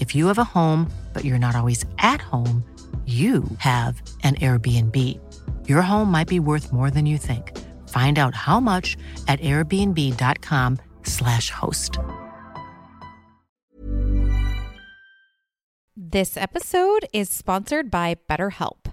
If you have a home, but you're not always at home, you have an Airbnb. Your home might be worth more than you think. Find out how much at airbnb.com/slash host. This episode is sponsored by BetterHelp.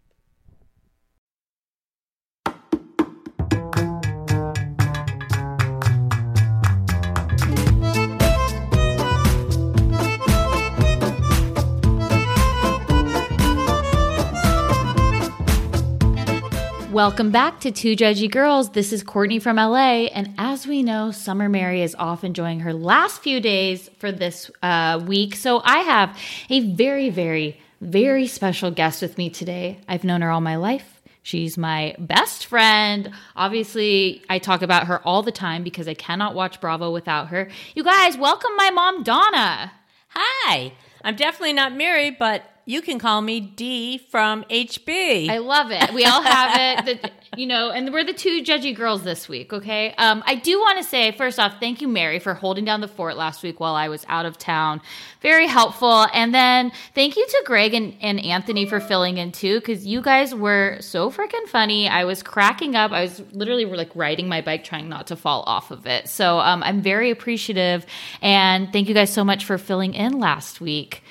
Welcome back to Two Judgy Girls. This is Courtney from LA. And as we know, Summer Mary is off enjoying her last few days for this uh, week. So I have a very, very, very special guest with me today. I've known her all my life. She's my best friend. Obviously, I talk about her all the time because I cannot watch Bravo without her. You guys, welcome my mom, Donna. Hi. I'm definitely not married, but you can call me D from HB. I love it. We all have it. The, you know, and we're the two judgy girls this week, okay? Um, I do want to say, first off, thank you, Mary, for holding down the fort last week while I was out of town. Very helpful. And then thank you to Greg and, and Anthony for filling in too, because you guys were so freaking funny. I was cracking up. I was literally like riding my bike trying not to fall off of it. So um, I'm very appreciative. And thank you guys so much for filling in last week.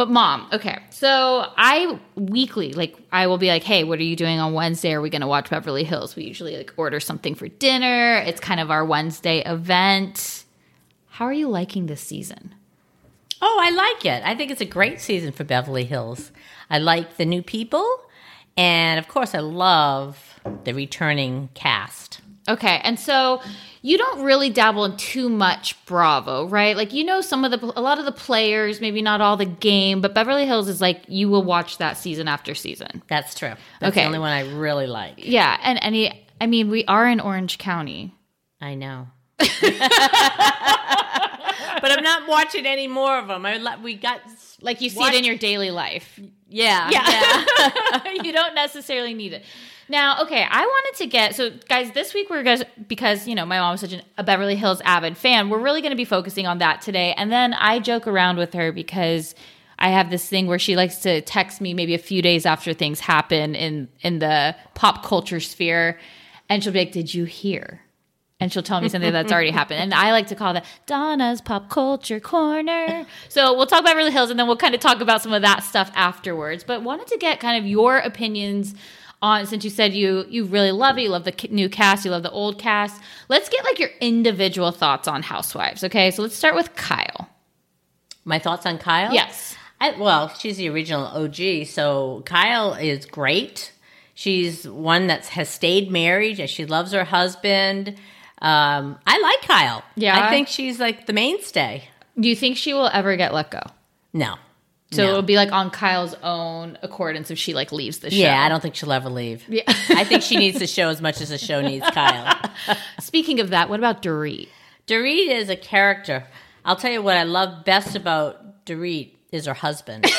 But mom, okay. So I weekly, like I will be like, "Hey, what are you doing on Wednesday? Are we going to watch Beverly Hills?" We usually like order something for dinner. It's kind of our Wednesday event. How are you liking this season? Oh, I like it. I think it's a great season for Beverly Hills. I like the new people, and of course, I love the returning cast. Okay, and so you don't really dabble in too much Bravo, right? Like you know some of the a lot of the players, maybe not all the game, but Beverly Hills is like you will watch that season after season. That's true. That's okay. the only one I really like. Yeah, and any I mean we are in Orange County. I know. but I'm not watching any more of them. I we got like you see watched, it in your daily life. Yeah, yeah. yeah. you don't necessarily need it. Now, okay, I wanted to get so guys this week we're guys because you know my mom was such an, a Beverly Hills avid fan. We're really going to be focusing on that today, and then I joke around with her because I have this thing where she likes to text me maybe a few days after things happen in in the pop culture sphere, and she'll be like, "Did you hear?" and she'll tell me something that's already happened. And I like to call that Donna's Pop Culture Corner. So we'll talk about Beverly Hills and then we'll kind of talk about some of that stuff afterwards. But wanted to get kind of your opinions on since you said you you really love it, you love the new cast, you love the old cast. Let's get like your individual thoughts on Housewives. Okay, so let's start with Kyle. My thoughts on Kyle? Yes. I, well, she's the original OG, so Kyle is great. She's one that has stayed married. She loves her husband. Um, I like Kyle. Yeah? I think she's like the mainstay. Do you think she will ever get let go? No. So No. it'll be like on Kyle's own accordance if she like leaves the show. Yeah, I don't think she'll ever leave. Yeah. I think she needs the show as much as the show needs Kyle. Speaking of that, what about Dorit? Dorit is a character. I'll tell you what I love best about Dorit is her husband.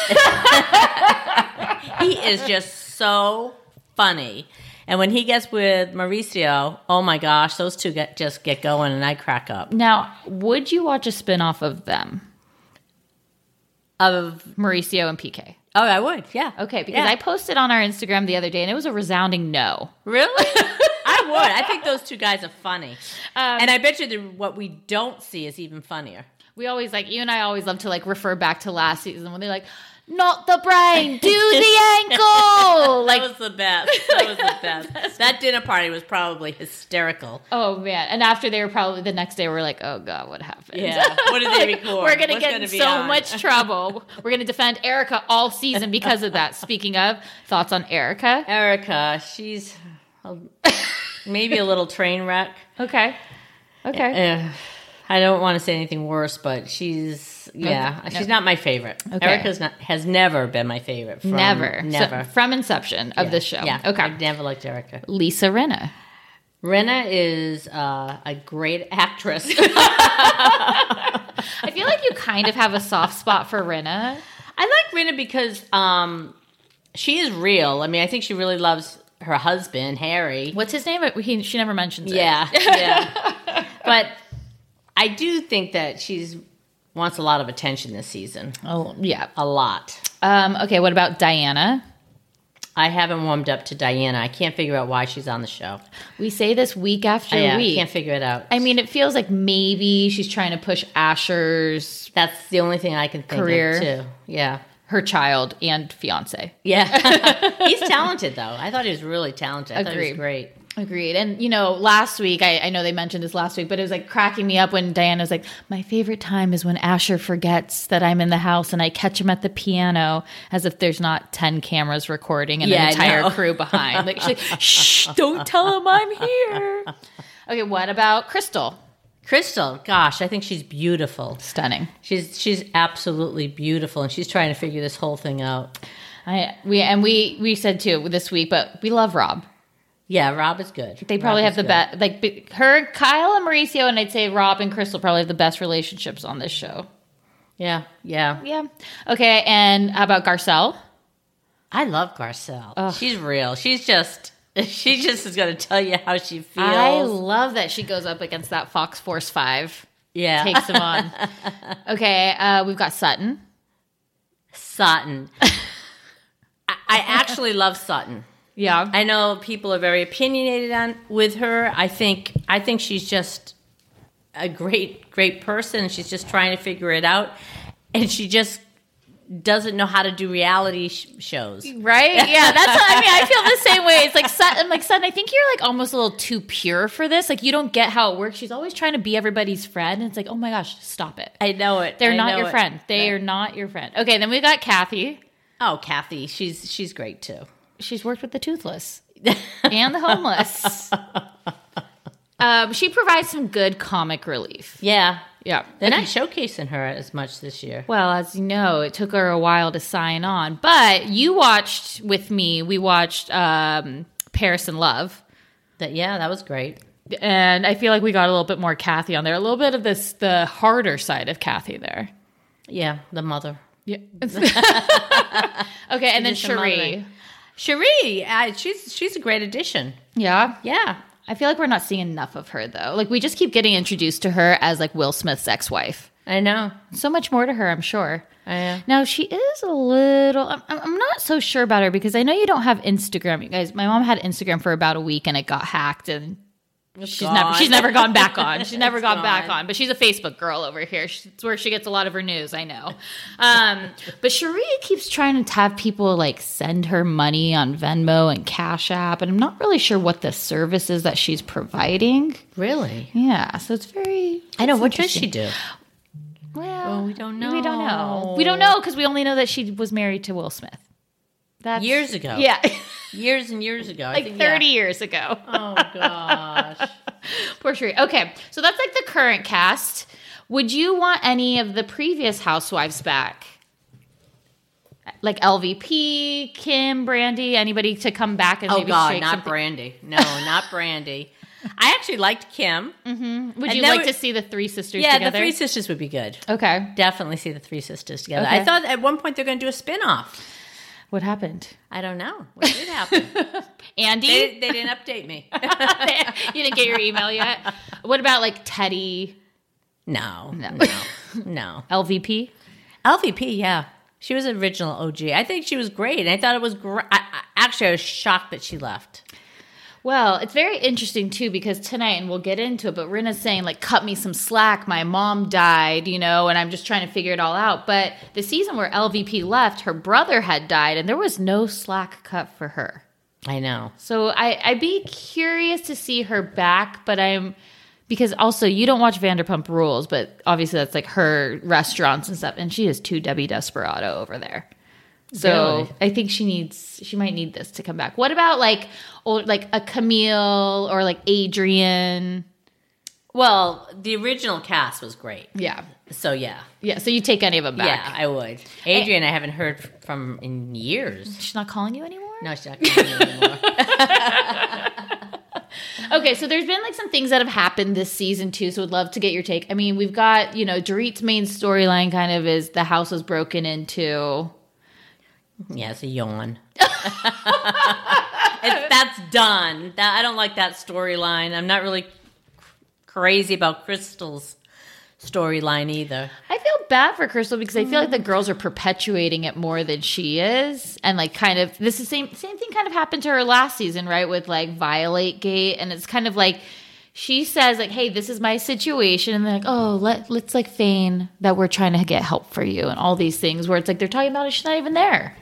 he is just so funny. And when he gets with Mauricio, oh my gosh, those two get just get going and I crack up. Now, would you watch a spin-off of them? Of Mauricio and PK. oh, I would, yeah. Okay, because Yeah. I posted on our Instagram the other day and it was a resounding no. really, I would. I think those two guys are funny, Um, and I bet you that what we don't see is even funnier. We always like you and I always love to like refer back to last season when they're like, not the brain, do the ankle. Like that was the best. That was the best. that dinner party was probably hysterical. Oh man! And after they were probably the next day, we are like, "Oh god, what happened?" Yeah. What did they record? we're gonna What's get gonna in so on? much trouble. We're gonna defend Erica all season because of that. Speaking of thoughts on Erica, Erica, she's a, maybe a little train wreck. okay, okay, Uh, I don't want to say anything worse, but she's yeah, she's not my favorite. Okay. Erica's not has never been my favorite. From, never, never So, from inception of Yeah. this show. Yeah, okay. I've never liked Erica. Lisa Rinna. Rena is uh, a great actress. I feel like you kind of have a soft spot for Rinna. I like Rinna because um, she is real. I mean, I think she really loves her husband Harry. What's his name? He, she never mentions it. Yeah, yeah. but I do think that she's wants a lot of attention this season. Oh, yeah. A lot. Um, okay, what about Diana? I haven't warmed up to Diana. I can't figure out why she's on the show. We say this week after yeah, I week. can't figure it out. I mean, it feels like maybe she's trying to push Asher's That's the only thing I can think Career. of too. Yeah. her child and fiance. Yeah. He's talented though. I thought he was really talented. I thought he was great. Agreed. And you know, last week I, I know they mentioned this last week, but it was like cracking me up when Diana was like, My favorite time is when Asher forgets that I'm in the house and I catch him at the piano as if there's not ten cameras recording and Yeah, an entire crew behind. Like she's like, Shh, don't tell him I'm here. Okay, what about Crystal? Crystal, gosh, I think she's beautiful. Stunning. She's she's absolutely beautiful and she's trying to figure this whole thing out. I we and we we said too this week, but we love Rob. Yeah, Rob is good. They probably Rob have the best, like be- her, Kyle, and Mauricio, and I'd say Rob and Crystal probably have the best relationships on this show. Yeah, yeah. Yeah. Okay. And how about Garcelle? I love Garcelle. She's real. She's just she just is going to tell you how she feels. I love that she goes up against that Fox Force Five, yeah. takes him on. okay. Uh, we've got Sutton. Sutton. I, I actually love Sutton. Yeah. I know people are very opinionated on with her. I think I think she's just a great great person. She's just trying to figure it out, and she just doesn't know how to do reality sh- shows. Right? Yeah, that's what I mean. I feel the same way. It's like Sutton, I'm like Sutton, I think you're like almost a little too pure for this. Like you don't get how it works. She's always trying to be everybody's friend. And it's like, oh my gosh, stop it. I know it. They're I not your it. friend. They are not your friend. Okay, then we got Kathy. Oh, Kathy, she's she's great too. She's worked with the toothless and the homeless. Um, she provides some good comic relief. Yeah, Yeah. they're not showcasing her as much this year. Well, as you know, it took her a while to sign on. But you watched with me, we watched um, Paris in Love. That yeah, that was great. And I feel like we got a little bit more Kathy on there, a little bit of this, the harder side of Kathy there. Yeah, the mother. Yeah. okay, and then. Sheree. Sheree, uh, she's she's a great addition. Yeah. Yeah, I feel like we're not seeing enough of her though. Like we just keep getting introduced to her as like Will Smith's ex-wife. I know. So much more to her, I'm sure. I know. Now she is a little. I'm, I'm not so sure about her because I know you don't have Instagram, you guys. My mom had Instagram for about a week and it got hacked, and she's never gone. she's never gone back on. She's never It's gone, back on. But she's a Facebook girl over here. It's where she gets a lot of her news. I know. Um, but Sheree keeps trying to have people like send her money on Venmo and Cash App, and I'm not really sure what the service is that she's providing. Really? Yeah, so it's very. I know. What does she do? Well, know. We don't know. We don't know. We don't know because we only know that she was married to Will Smith. That's Years ago. Yeah, Years and years ago. Like think, yeah. thirty years ago. Oh gosh. Poor Sheree. Okay, so that's like the current cast. Would you want any of the previous housewives back? Like LVP, Kim, Brandi, anybody to come back and oh maybe god, not something? Brandi. No, not Brandi. I actually liked Kim. Mm-hmm. Would And you like to see the three sisters Yeah, together? the three sisters would be good. okay. Definitely see the three sisters together. Okay. I thought at one point they're going to do a spin-off. What happened? I don't know. What did happen? Andy? they, they didn't update me. you didn't get your email yet? What about like Teddi, No, No. no, no. LVP? LVP, yeah, she was original OG. I think she was great, and I thought it was great. Actually, I was shocked that she left. Well, it's very interesting too because tonight, and we'll get into it, but Rinna's saying, like, cut me some slack. My mom died, you know, and I'm just trying to figure it all out. But the season where LVP left, her brother had died, and there was no slack cut for her. I know. So I, I'd be curious to see her back, but I'm because also you don't watch Vanderpump Rules, but obviously that's like her restaurants and stuff, and she is too Debbie Desperado over there. So Really? I think she needs she might need this to come back. What about like old like a Camille or like Adrienne? Well, the original cast was great, Yeah, so yeah, yeah. So you take any of them back? yeah, I would. Adrienne, I haven't heard from in years. She's not calling you anymore. No, she's not calling anymore. Okay, so there's been like some things that have happened this season too. So would love to get your take. I mean, we've got you know Dorit's main storyline kind of is the house was broken into. Yeah, it's a yawn. it's, that's done. That, I don't like that storyline. I'm not really crazy about Crystal's storyline either. I feel bad for Crystal because I feel like the mm. girls are perpetuating it more than she is, and like kind of this is same same thing kind of happened to her last season, right? With like Violate Gate, and it's kind of like she says like, "Hey, this is my situation," and they're like, "Oh, let let's like feign that we're trying to get help for you," and all these things where it's like they're talking about it, she's not even there.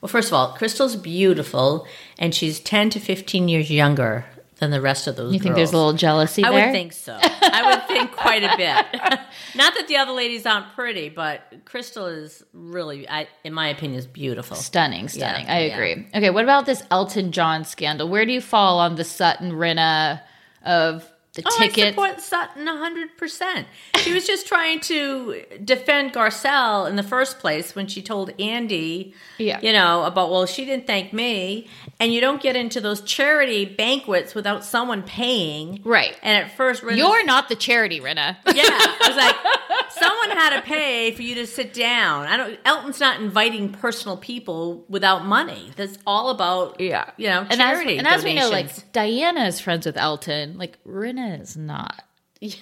Well, first of all, Crystal's beautiful, and she's 10 to 15 years younger than the rest of those You think there's a little jealousy I there? would think so. I would think quite a bit. Not that the other ladies aren't pretty, but Crystal is really, I, in my opinion, is beautiful. Stunning, stunning. Yeah, I yeah. agree. Okay, what about this Elton John scandal? Where do you fall on the Sutton Rinna of the Oh, ticket? I support Sutton 100%. She was just trying to defend Garcelle in the first place when she told Andy, Yeah. you know, about, well, she didn't thank me. And you don't get into those charity banquets without someone paying. Right. And at first, Rinna's- You're not the charity, Rinna. Yeah, I was like, someone had to pay for you to sit down. I don't. Elton's not inviting personal people without money. That's all about Yeah. you know, and as, charity. and as we know, like Diana is friends with Elton, like Rinna is not. And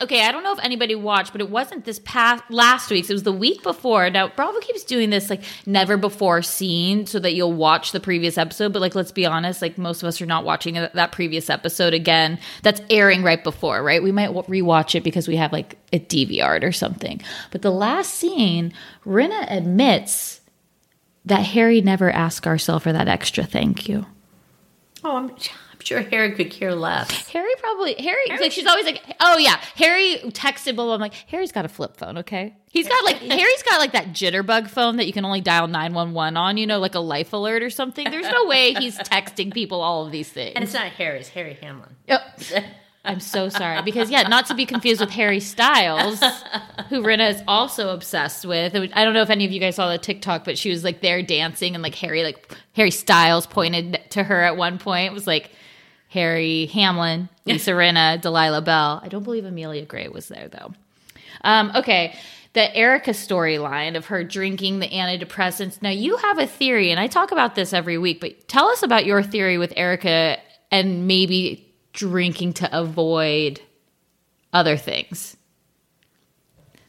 okay, I don't know if anybody watched, but it wasn't this past last week's. It was the week before. Now Bravo keeps doing this like never before seen, so that you'll watch the previous episode. But like, let's be honest, like most of us are not watching that previous episode again. That's airing right before, right? We might rewatch it because we have like a DVR or something. But the last scene, Rinna admits that Harry never asked Garcelle for that extra thank you. oh, I'm sure Harry could care less. Harry probably Harry, like she's always like, oh yeah, Harry texted blah blah. I'm like, Harry's got a flip phone, okay? He's got like Harry's got like that jitterbug phone that you can only dial nine one one on, you know, like a life alert or something. There's no way he's texting people all of these things. And it's not Harry; it's Harry Hamlin. Yep. I'm so sorry because yeah, not to be confused with Harry Styles, who Rinna is also obsessed with. I don't know if any of you guys saw the TikTok, but she was like there dancing, and like Harry, like Harry Styles pointed to her at one point. It was like Harry Hamlin, Lisa Rinna, Delilah Belle. I don't believe Amelia Gray was there though. Um, okay. The Erica storyline of her drinking the antidepressants. Now, you have a theory, and I talk about this every week, but tell us about your theory with Erica and maybe drinking to avoid other things.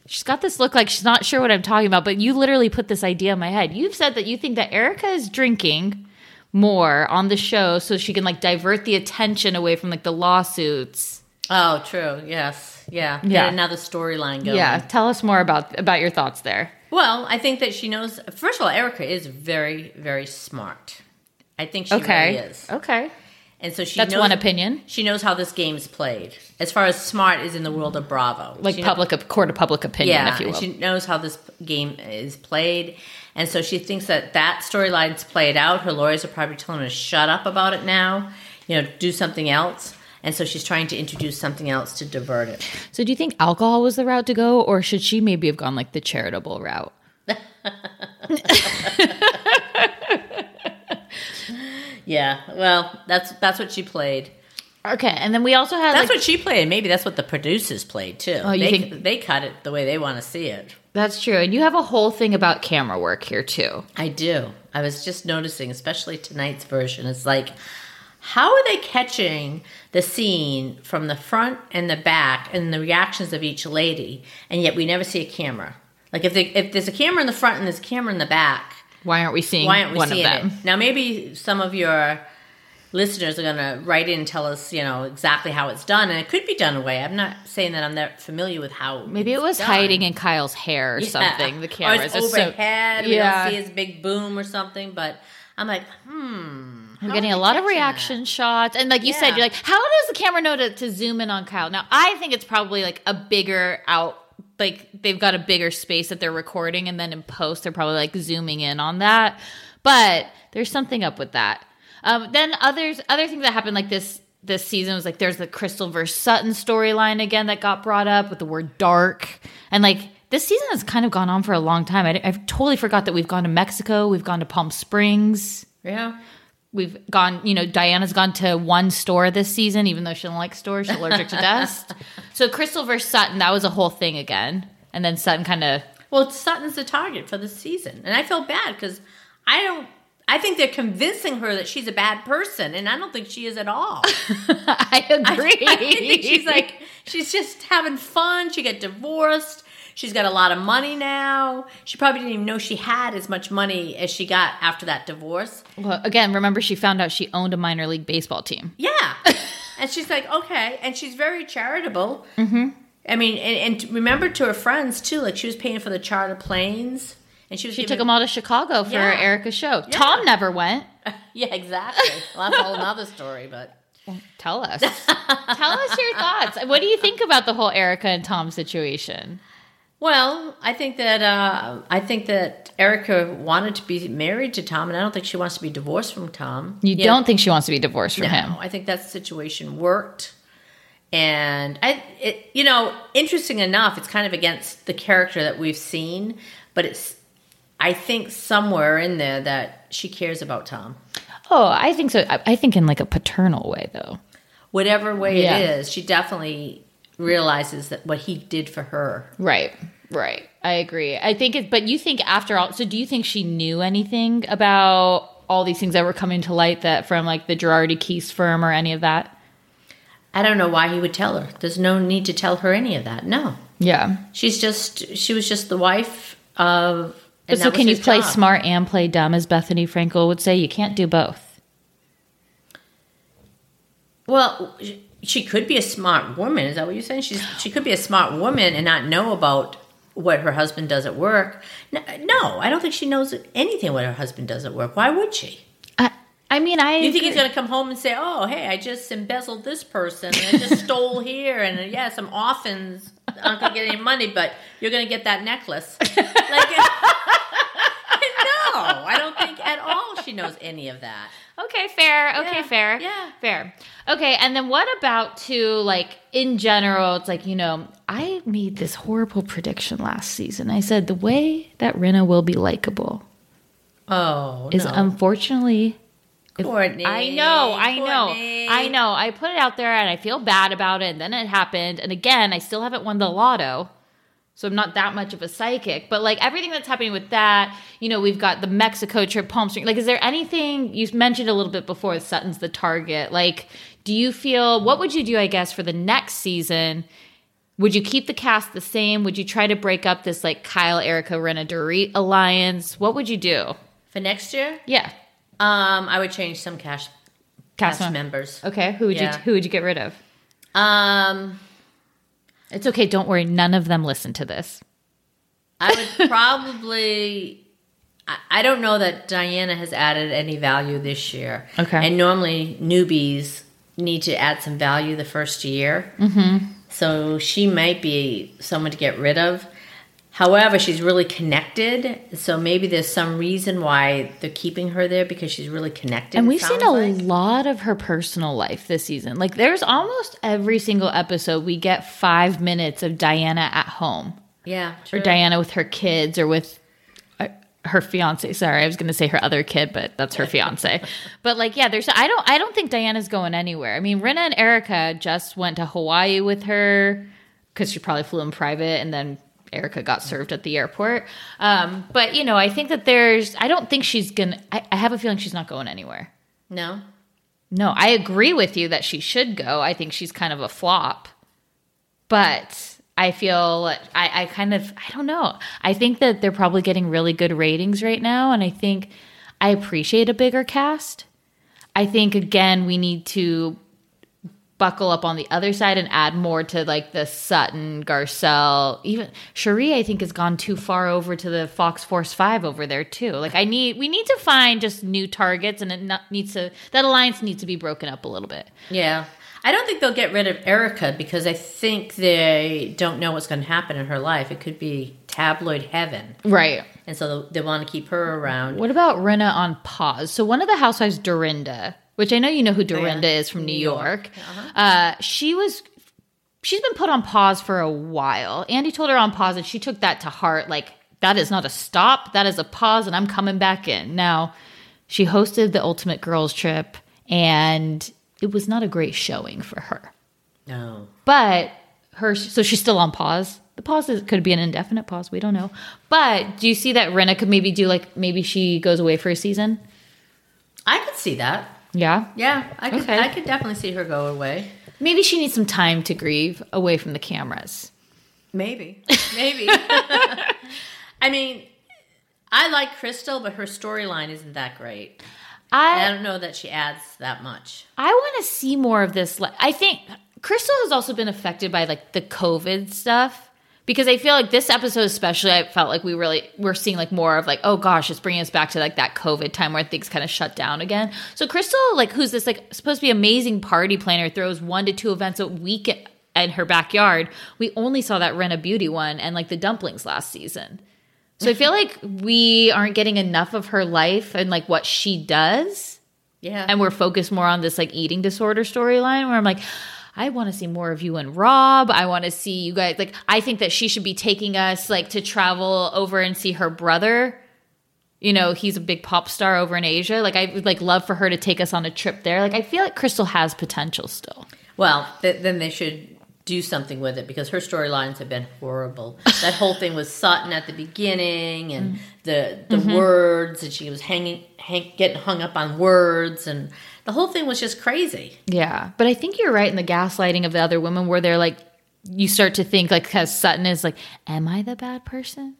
She's got this look like she's not sure what I'm talking about, but you literally put this idea in my head. You've said that you think that Erica is drinking more on the show so she can like divert the attention away from like the lawsuits. Oh, true. Yes, yeah. Yeah. Get another storyline going. Yeah, tell us more about about your thoughts there. Well, I think that she knows. First of all, Erica is very, very smart. I think she really is. Okay. and so she That's knows, one opinion. She knows how this game's played. As far as smart is in the world of Bravo, Like She public court of public opinion, yeah, if you and will. she knows how this game is played, and so she thinks that that storyline's played out. Her lawyers are probably telling her to shut up about it now. You know, do something else. And so she's trying to introduce something else to divert it. so do you think alcohol was the route to go, or should she maybe have gone like the charitable route? Yeah, well, that's that's what she played. Okay, and then we also had That's like, what she played. Maybe that's what the producers played too. Oh, you they, think- they cut it the way they want to see it. That's true, and you have a whole thing about camera work here too. I do. I was just noticing, especially tonight's version. It's like, how are they catching the scene from the front and the back and the reactions of each lady, and yet we never see a camera? Like if they, if there's a camera in the front and there's a camera in the back, Why aren't we seeing why aren't we one seeing of them? it? Now maybe some of your listeners are going to write in and tell us, you know, exactly how it's done, and it could be done away. I'm not saying that I'm that familiar with how. Maybe it was done. hiding in Kyle's hair or Yeah. something. The or cameras it's so- overhead. We Yeah. don't see his big boom or something. But I'm like, hmm. I'm how getting a lot of reaction that? shots. And like you said, you're like, how does the camera know to, to zoom in on Kyle? Now, I think it's probably like a bigger out, like they've got a bigger space that they're recording. And then in post, they're probably like zooming in on that. But there's something up with that. Um, then others, other things that happened like this, this season was like there's the Crystal versus Sutton storyline again that got brought up with the word dark. And like this season has kind of gone on for a long time. I, I've totally forgot that we've gone to Mexico, we've gone to Palm Springs. Yeah. We've gone, you know, Diana's gone to one store this season, even though she doesn't like stores. She's allergic to dust. So Crystal versus Sutton, that was a whole thing again. And then Sutton kind of, Well, Sutton's the target for the season, and I feel bad because I don't. I think they're convincing her that she's a bad person, and I don't think she is at all. I agree. I think she's like she's just having fun. She got divorced. She's got a lot of money now. She probably didn't even know she had as much money as she got after that divorce. well, again, remember she found out she owned a minor league baseball team. Yeah. and she's like, okay. And she's very charitable. Mm-hmm. I mean, and, and remember to her friends too, like she was paying for the charter planes. And she was She giving- took them all to Chicago for Yeah. Erica's show. Tom never went. Yeah, exactly. Well, that's a whole nother story, but Tell us. Tell us your thoughts. What do you think about the whole Erica and Tom situation? well, I think that uh, I think that Erica wanted to be married to Tom, and I don't think she wants to be divorced from Tom. You Yeah. don't think she wants to be divorced from No, him? I think that situation worked. And I, it, you know, interesting enough, it's kind of against the character that we've seen, but it's, I think somewhere in there that she cares about Tom, Oh, I think so. I, think in like a paternal way, though. whatever way Yeah. it is. She definitely realizes that what he did for her. Right, right. I agree. I think it, but you think after all, so do you think she knew anything about all these things that were coming to light that from like the Girardi Keese firm or any of that? I don't know why he would tell her. There's no need to tell her any of that. No, Yeah. she's just she was just the wife of. But so can you play job. smart and play dumb, as Bethenny Frankel would say? You can't do both. Well, she could be a smart woman. Is that what you're saying? She's she could be a smart woman and not know about what her husband does at work. No, I don't think she knows anything what her husband does at work. Why would she? I, I mean, I You think he's going to come home and say, "Oh, hey, I just embezzled this person, and I just stole here, and uh, yeah, some orphans aren't going to get any money, but you're going to get that necklace." Like, I don't think at all she knows any of that. Okay, fair. Okay, Yeah, fair. yeah. Fair. Okay, and then what about to like in general, it's like, you know, I made this horrible prediction last season. I said the way that Rinna will be likable Oh, is no. unfortunately Courtney. I know, I know, I know. I put it out there and I feel bad about it, and then it happened. And again, I still haven't won the lotto. So I'm not that much of a psychic, but like everything that's happening with that, you know, we've got the Mexico trip, Palm Springs. Like, is there anything you mentioned a little bit before? Sutton's the target. Like, do you feel what would you do? I guess for the next season, would you keep the cast the same? Would you try to break up this like Kyle, Erica, Rinna, Dorit alliance? What would you do? For next year, Yeah, um, I would change some cash cast, cast members. Okay, who would Yeah. you who would you get rid of? Um, It's okay. Don't worry. None of them listen to this. I would probably. I- I don't know that Diana has added any value this year. Okay. And normally newbies need to add some value the first year. Mm-hmm. So she might be someone to get rid of. However, she's really connected. So maybe there's some reason why they're keeping her there because she's really connected. And we've seen a like. lot of her personal life this season. Like there's almost every single episode we get five minutes of Diana at home. Yeah. or. Diana with her kids or with uh, her fiance. Sorry, I was going to say her other kid, but that's her fiance. but like, yeah, there's. I don't. I don't think Diana's going anywhere. I mean, Rinna and Erica just went to Hawaii with her because she probably flew in private, and then Erica got served at the airport. Um, but you know, I think that there's. I don't think she's gonna. I, I have a feeling she's not going anywhere. No. No, I agree with you that she should go. I think she's kind of a flop. But I feel I, I kind of I don't know. I think that they're probably getting really good ratings right now, and I think I appreciate a bigger cast. I think again we need to buckle up on the other side and add more to like the Sutton, Garcelle, even Sheree. I think has gone too far over to the Fox Force Five over there too. Like I need we need to find just new targets, and it not, needs to that alliance needs to be broken up a little bit. Yeah. I don't think they'll get rid of Erica because I think they don't know what's going to happen in her life. It could be tabloid heaven. Right. And so they want to keep her around. What about Rinna on pause? So one of the housewives, Dorinda, which I know you know who Dorinda is from New, York. Uh, she was she's been put on pause for a while. Andy told her on pause, and she took that to heart. Like that is not a stop, that is a pause, and I'm coming back in. Now, she hosted the Ultimate Girls Trip, and it was not a great showing for her. No. But her, so she's still on pause. The pause is, could be an indefinite pause. We don't know. But do you see that Rinna could maybe do like maybe she goes away for a season? I could see that. Yeah. Yeah, I could. Okay. I could definitely see her go away. Maybe she needs some time to grieve away from the cameras. Maybe. Maybe. I mean, I like Crystal, but her storyline isn't that great. I I don't know that she adds that much. I want to see more of this. I think Crystal has also been affected by like the COVID stuff because I feel like this episode, especially, I felt like we really we're seeing like more of like, oh gosh, it's bringing us back to like that COVID time where things kind of shut down again. So Crystal, like, who's this like supposed to be amazing party planner, throws one to two events a week in her backyard. We only saw that Rinna Beauty one and like the dumplings last season. So I feel like we aren't getting enough of her life and like what she does Yeah. and we're focused more on this like eating disorder storyline where I'm like, I want to see more of you and Rob. I want to see you guys. Like, I think that she should be taking us like to travel over and see her brother. You know, he's a big pop star over in Asia. Like, I would like love for her to take us on a trip there. Like, I feel like Crystal has potential still. Well, th- then they should do something with it because her storylines have been horrible. That whole thing with Sutton at the beginning and mm. the the mm-hmm. words, and she was hanging, hang, getting hung up on words, and the whole thing was just crazy. Yeah, but I think you're right in the gaslighting of the other women, where they're like, you start to think like, because Sutton is like, am I the bad person?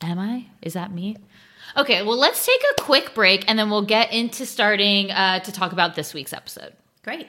Am I? Is that me? Okay, well, let's take a quick break and then we'll get into starting uh, to talk about this week's episode. Great.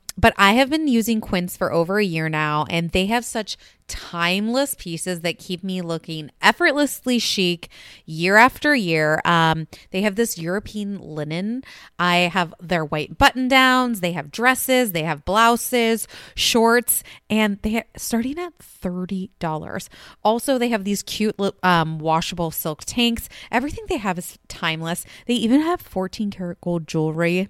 but I have been using Quince for over a year now, and they have such timeless pieces that keep me looking effortlessly chic year after year. Um, they have this European linen. I have their white button downs. They have dresses. They have blouses, shorts, and they are starting at thirty dollars. Also, they have these cute um, washable silk tanks. Everything they have is timeless. They even have fourteen karat gold jewelry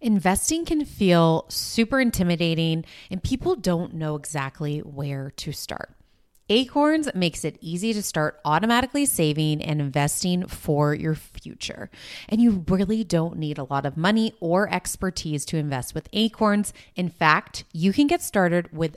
Investing can feel super intimidating, and people don't know exactly where to start. Acorns makes it easy to start automatically saving and investing for your future. And you really don't need a lot of money or expertise to invest with Acorns. In fact, you can get started with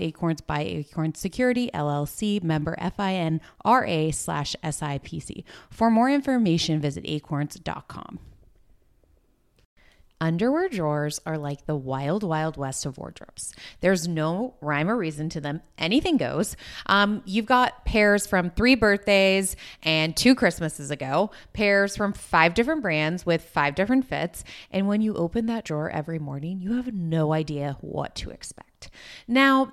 Acorns by Acorns Security LLC, member FINRA slash SIPC. For more information, visit acorns.com. Underwear drawers are like the wild, wild west of wardrobes. There's no rhyme or reason to them. Anything goes. Um, you've got pairs from three birthdays and two Christmases ago, pairs from five different brands with five different fits. And when you open that drawer every morning, you have no idea what to expect. Now,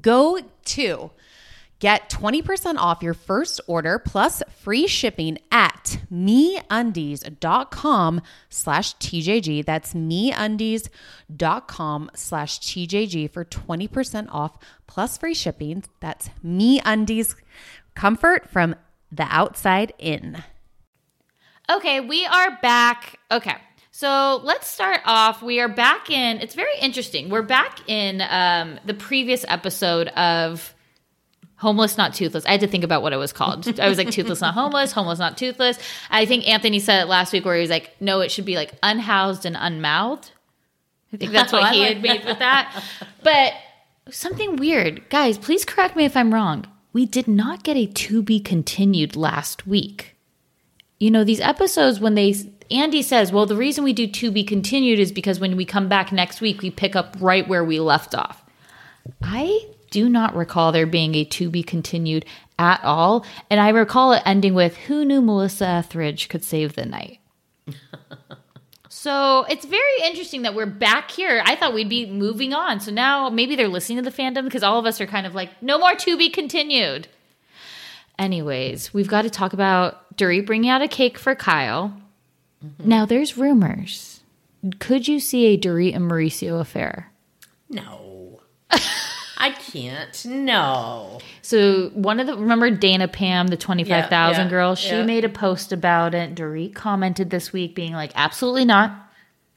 Go to get 20% off your first order plus free shipping at meundies.com slash TJG. That's meundies.com slash TJG for 20% off plus free shipping. That's MeUndies comfort from the outside in. Okay, we are back. Okay. So let's start off. We are back in. It's very interesting. We're back in um, the previous episode of Homeless Not Toothless. I had to think about what it was called. I was like Toothless Not Homeless, Homeless Not Toothless. I think Anthony said it last week where he was like, no, it should be like unhoused and unmouthed. I think that's what he had made with that. But something weird. Guys, please correct me if I'm wrong. We did not get a to be continued last week. You know, these episodes when they Andy says, well, the reason we do to be continued is because when we come back next week, we pick up right where we left off. I do not recall there being a to be continued at all. And I recall it ending with, who knew Melissa Etheridge could save the night? so it's very interesting that we're back here. I thought we'd be moving on. So now maybe they're listening to the fandom because all of us are kind of like, no more to be continued. Anyways, we've got to talk about Dorit bringing out a cake for Kyle. Mm-hmm. Now, there's rumors. Could you see a Dorit and Mauricio affair? No. I can't. No. So one of the remember Dana Pam, the twenty five thousand Yeah, yeah, girl, she yeah. made a post about it. Dorit commented this week, being like, "Absolutely not!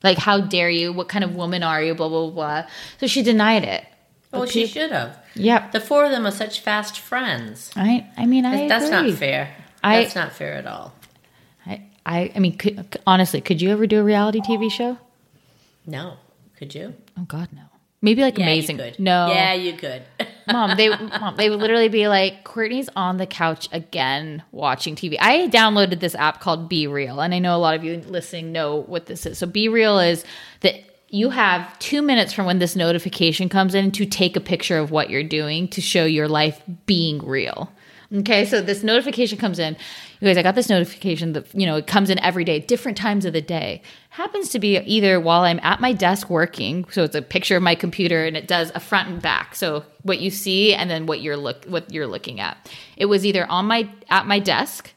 Like, how dare you? What kind of woman are you? Blah blah blah." So she denied it. Well, she should have. Yep. The four of them are such fast friends. I I mean I That's agree. not fair. I- That's not fair at all. I I, mean, could, honestly, could you ever do a reality TV show? No. Could you? Oh God, no. Maybe like Yeah, amazing. No, Yeah, you could. mom they mom, they would literally be like courtney's on the couch again watching tv i downloaded this app called BeReal and i know a lot of you listening know what this is so BeReal is that you have two minutes from when this notification comes in to take a picture of what you're doing to show your life being real okay so this notification comes in. You guys i got this notification that you know it comes in every day different times of the day. Happens to be either while i'm at my desk working so it's a picture of my computer and it does a front and back so what you see and then what you're look what you're looking at. It was either on my at my desk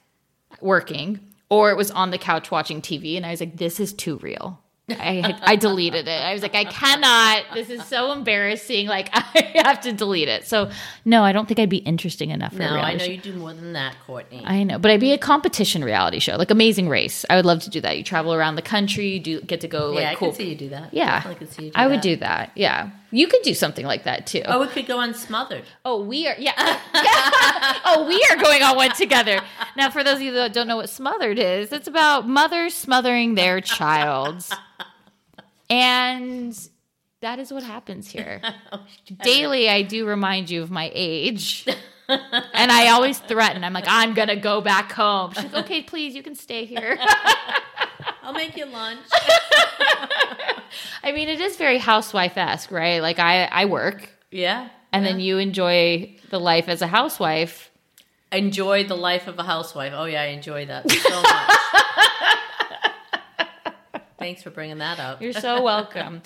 working or it was on the couch watching tv and i was like this is too real I, I deleted it. I was like, I cannot. This is so embarrassing. Like, I have to delete it. So, no, I don't think I'd be interesting enough for a no, I know show. you do more than that, Courtney. I know, but I'd be a competition reality show, like Amazing Race. I would love to do that. You travel around the country, you do get to go like yeah, I cool. could see you do that. yeah, Definitely could see you do I would that. do that. Yeah, you could do something like that too. Oh, we could go on Smothered. Oh, we are yeah. oh, we are going on one together. Now, for those of you that don't know what smothered is, it's about mothers smothering their child. And that is what happens here. Oh, Daily I do remind you of my age. and I always threaten. I'm like, I'm gonna go back home. She's like, okay, please, you can stay here. I'll make you lunch. I mean, it is very housewife esque, right? Like I, I work yeah. and then you enjoy the life as a housewife. enjoy the life of a housewife. Oh yeah, I enjoy that so much. Thanks for bringing that up. You're so welcome.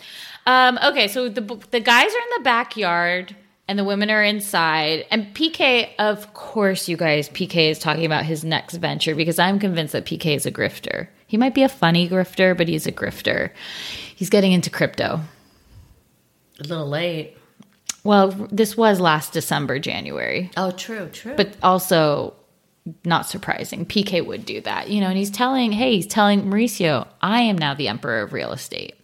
um, okay, so the the guys are in the backyard and the women are inside. And PK, of course, you guys, PK is talking about his next venture because I'm convinced that PK is a grifter. He might be a funny grifter, but he's a grifter. He's getting into crypto. A little late. Well, this was last December, January, Oh, true, true. but also not surprising. PK would do that, you know, and he's telling, hey, he's telling Mauricio, I am now the emperor of real estate.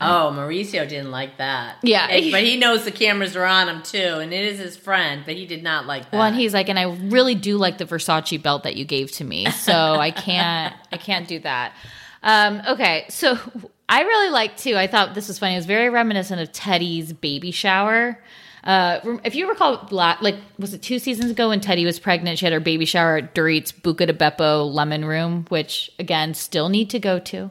Oh, Mauricio didn't like that. Yeah. And- but he knows the cameras are on him too, and it is his friend, but he did not like that. Well, and he's like, and I really do like the Versace belt that you gave to me, so I can't, I can't do that. Um, okay, so I really like too. I thought this was funny. It was very reminiscent of Teddi's baby shower. Uh, if you recall, like was it two seasons ago when Teddi was pregnant? She had her baby shower at Dorit's Buca de Beppo Lemon Room, which again still need to go to.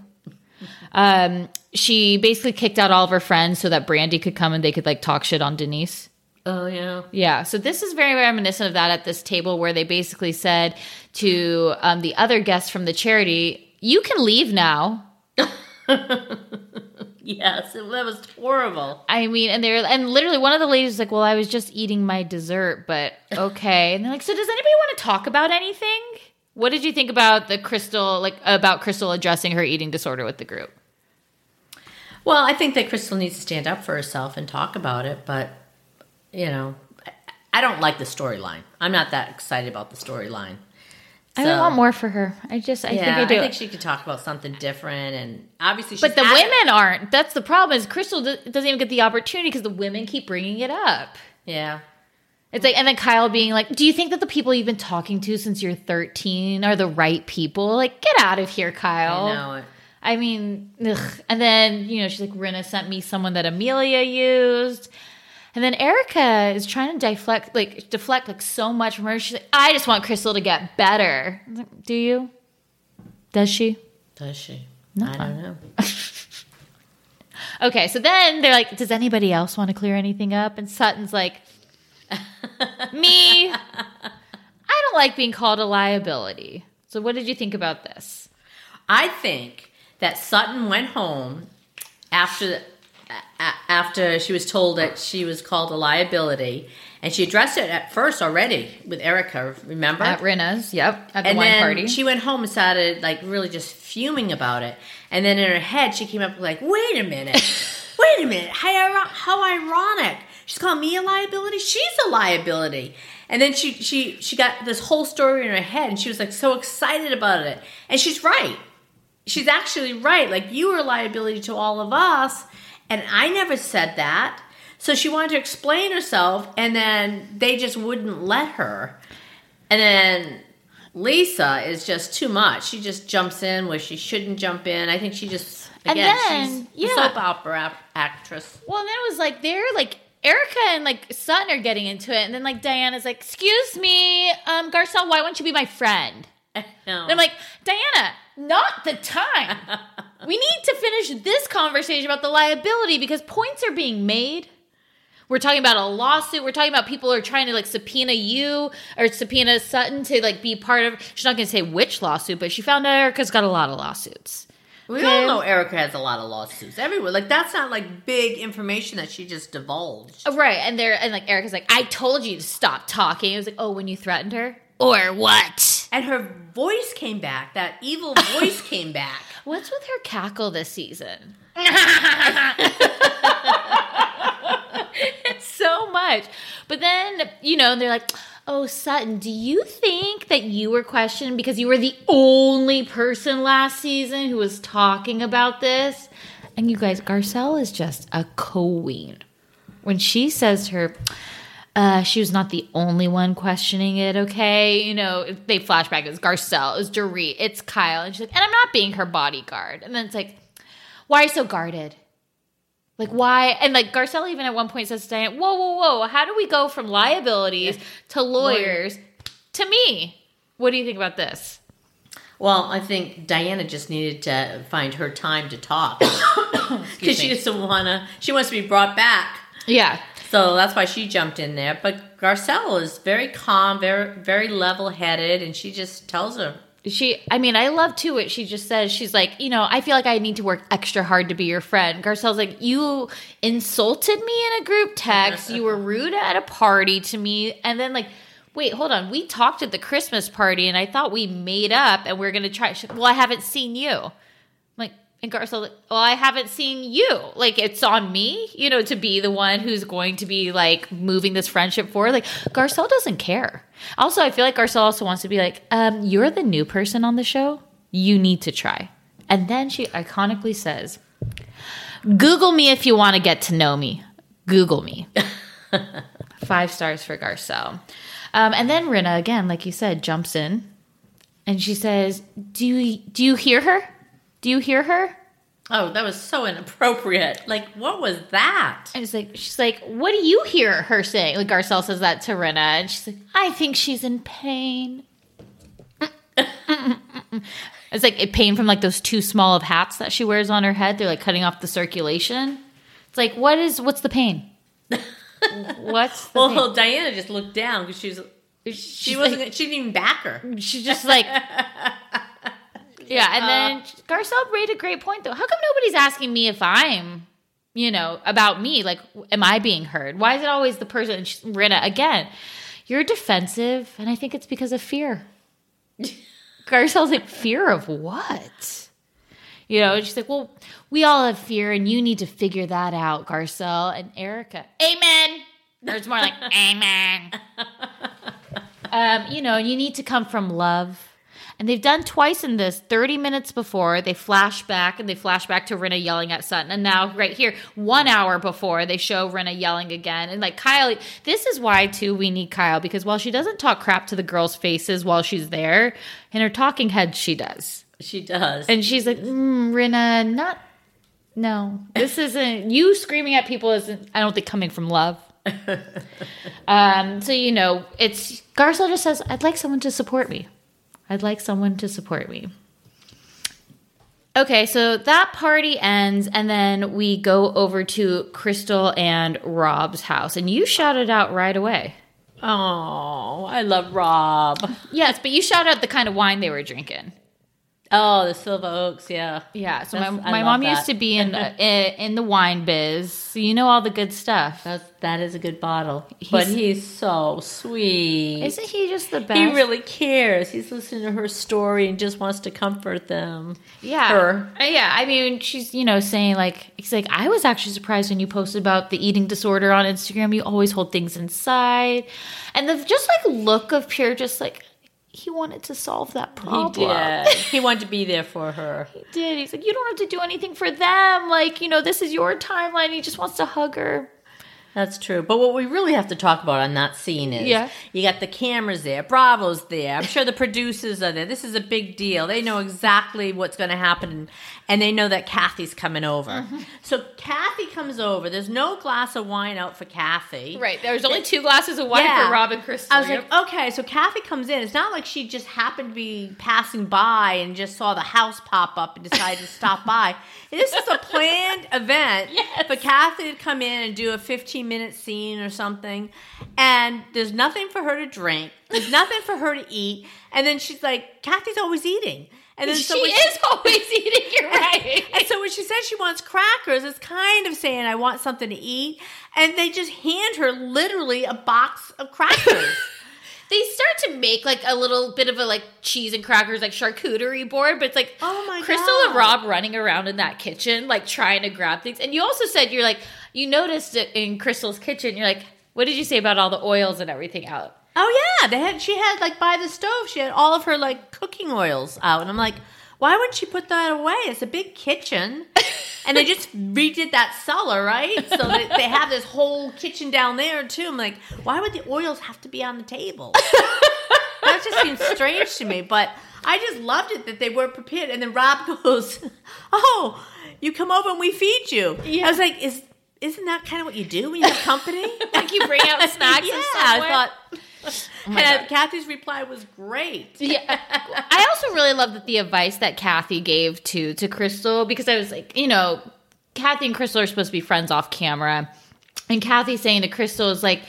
Um, she basically kicked out all of her friends so that Brandi could come and they could like talk shit on Denise. oh yeah. Yeah, so this is very reminiscent of that at this table where they basically said to um, the other guests from the charity, "You can leave now." Yes, it, that was horrible. I mean, and they're and literally one of the ladies was like, "Well, I was just eating my dessert, but okay." And they're like, "So does anybody want to talk about anything?" What did you think about the Crystal, like about Crystal addressing her eating disorder with the group? Well, I think that Crystal needs to stand up for herself and talk about it, but you know, I, I don't like the storyline. I'm not that excited about the storyline. I So- want more for her. I just, I yeah, think I do. I think she could talk about something different, and obviously, she's but the women aren't. That's the problem. Is Crystal doesn't even get the opportunity because the women keep bringing it up. Yeah, It's like, and then Kyle being like, "Do you think that the people you've been talking to since you're 13 are the right people? Like, get out of here, Kyle." I know it. I mean, ugh. and then you know she's like, "Rinna sent me someone that Amelia used," and then Erika is trying to deflect, like deflect, like so much from her. She's like, "I just want Crystal to get better." Like, Do you? Does she? Does she? I don't know. Okay, so then they're like, "Does anybody else want to clear anything up?" And Sutton's like, "Me, I don't like being called a liability." So, what did you think about this? I think that Sutton went home after after she was told that she was called a liability, and she addressed it at first already with Erika. Remember? At Rinna's, yep, at the and wine then party. she went home and started like really just fuming about it. And then in her head, she came up with like, "Wait a minute, wait a minute, how, how ironic! She's calling me a liability. She's a liability." And then she she she got this whole story in her head, and she was like so excited about it. And she's right. She's actually right. Like you are a liability to all of us, and I never said that. So she wanted to explain herself, and then they just wouldn't let her. And then Lisa is just too much. She just jumps in where she shouldn't jump in. I think she just And again then, she's a yeah. soap opera actress. Well, and then it was like they're like Erika and like Sutton are getting into it, and then like Diana's like, "Excuse me, um, Garcelle, why won't you be my friend?" No. And I'm like, Diana, not the time. we need to finish this conversation about the liability because points are being made. We're talking about a lawsuit. We're talking about people are trying to like subpoena you or subpoena Sutton to like be part of. She's not going to say which lawsuit, but she found out Erika's got a lot of lawsuits. we all know Erika has a lot of lawsuits everywhere. Like that's not like big information that she just divulged. Uh, right, and they're and like Erika's like, I told you to stop talking. It was like, oh, when you threatened her, or what? And her voice came back. That evil voice came back. What's with her cackle this season? it's so much. But then, you know, they're like, oh, Sutton, do you think that you were questioned because you were the only person last season who was talking about this? And you guys, Garcelle is just a queen. When she says her, uh, she was not the only one questioning it, okay? You know, they flashback, it's Garcelle, it's Dorit, it's Kyle. And she's like, and I'm not being her bodyguard. And then it's like, why are you so guarded? Like, why? And like, Garcelle even at one point says to Diane, whoa, whoa, whoa, how do we go from liabilities to lawyers to me? What do you think about this? Well, I think Diana just needed to find her time to talk because she doesn't want to. She wants to be brought back. Yeah. So that's why she jumped in there. But Garcelle is very calm, very very level headed, and she just tells her, She, I mean, I love too what she just says. She's like, you know, I feel like I need to work extra hard to be your friend. Garcelle's like, you insulted me in a group text. You were rude at a party to me. And then, like, wait, hold on. We talked at the Christmas party and I thought we made up and we are going to try. Well, I haven't seen you. And Garcelle's like, well, I haven't seen you. Like, it's on me, you know, to be the one who's going to be like moving this friendship forward. Like, Garcelle doesn't care. Also, I feel like Garcelle also wants to be like, um, you're the new person on the show. You need to try. And then she iconically says, Google me if you want to get to know me. Google me. Five stars for Garcelle. Um, and then Rinna, again, like you said, jumps in and she says, "Do you do you hear her? Do you hear her?" Oh, that was so inappropriate. Like, what was that? And it's like she's like, "What do you hear her saying?" Like Garcelle says that to Rinna, and she's like, "I think she's in pain." it's like a pain from like those too small of hats that she wears on her head. They're like cutting off the circulation. It's like, what is what's the pain? what's the Well, pain? Diana just looked down because she was she She's wasn't like- she didn't even back her. She's just like, yeah. And then Garcelle made a great point though. How come nobody's asking me if I'm, you know, about me? Like, am I being heard? Why is it always the person? And Rinna again, you're defensive, and I think it's because of fear. Garcelle's like, fear of what? You know, and she's like, well, we all have fear, and you need to figure that out, Garcelle and Erika. Amen. There's more like, amen. Um, you know, you need to come from love. And they've done twice in this 30 minutes before. They flash back and they flash back to Rinna yelling at Sutton. And now, right here, one hour before, they show Rinna yelling again. And like Kyle, this is why, too, we need Kyle because while she doesn't talk crap to the girls' faces while she's there, in her talking head, she does. She does. And she's like, mm, Rinna, not, no, this isn't, you screaming at people isn't, I don't think, coming from love. um, so, you know, it's, Garcelle just says, I'd like someone to support me. I'd like someone to support me. Okay, so that party ends, and then we go over to Crystal and Rob's house, and you shout it out right away. oh, I love Rob. Yes, but you shout out the kind of wine they were drinking. Oh, the Silver Oaks, yeah. Yeah, so my, That's- I my mom that. used to be in, uh, in in the wine biz, so you know all the good stuff. That's, that is a good bottle. but he's so sweet. Isn't he just the best? he really cares. He's listening to her story and just wants to comfort them. yeah, her. Uh, yeah. I mean, she's you know saying like he's like I was actually surprised when you posted about the eating disorder on Instagram. You always hold things inside, and the just like look of pure just like he wanted to solve that problem. He did. he wanted to be there for her. He did. He's like, you don't have to do anything for them. Like, you know, this is your timeline. He just wants to hug her. That's true. But what we really have to talk about on that scene is Yeah. you got the cameras there, Bravo's there. I'm sure the producers are there. This is a big deal. They know exactly what's going to happen and they know that Kathy's coming over. Mm-hmm. So Kathy comes over. There's no glass of wine out for Kathy. Right. There's only two glasses of wine Yeah. for Rob and Crystal. I was Yep. like, okay, so Kathy comes in. It's not like she just happened to be passing by and just saw the house pop up and decided to stop by. This is a planned event Yes. for Kathy to come in and do a 15 minute scene or something. And there's nothing for her to drink, there's nothing for her to eat. And then she's like, Kathy's always eating. And then she so when is always eating. You're right. and so when she says she wants crackers, it's kind of saying I want something to eat. And they just hand her literally a box of crackers. they start to make like a little bit of a like cheese and crackers like charcuterie board, but it's like Oh my Crystal God. and Rob running around in that kitchen, like trying to grab things. And you also said you're like you noticed it in Crystal's kitchen. You're like, what did you say about all the oils and everything out? Oh yeah, they had she had like by the stove, she had all of her like cooking oils out, and I'm like, why wouldn't she put that away? It's a big kitchen, and they just redid that cellar, right? So they, they have this whole kitchen down there too. I'm like, why would the oils have to be on the table? that just seems strange to me, but I just loved it that they were prepared. And then Rob goes, "Oh, you come over and we feed you." I was like, "Is isn't that kind of what you do when you have company?" Like you bring out snacks. yeah, and I thought. Oh my and God. Kathy's reply was great. Yeah, I also really love that the advice that Kathy gave to to Crystal because I was like, you know, Kathy and Crystal are supposed to be friends off camera, and Kathy saying to Crystal is like,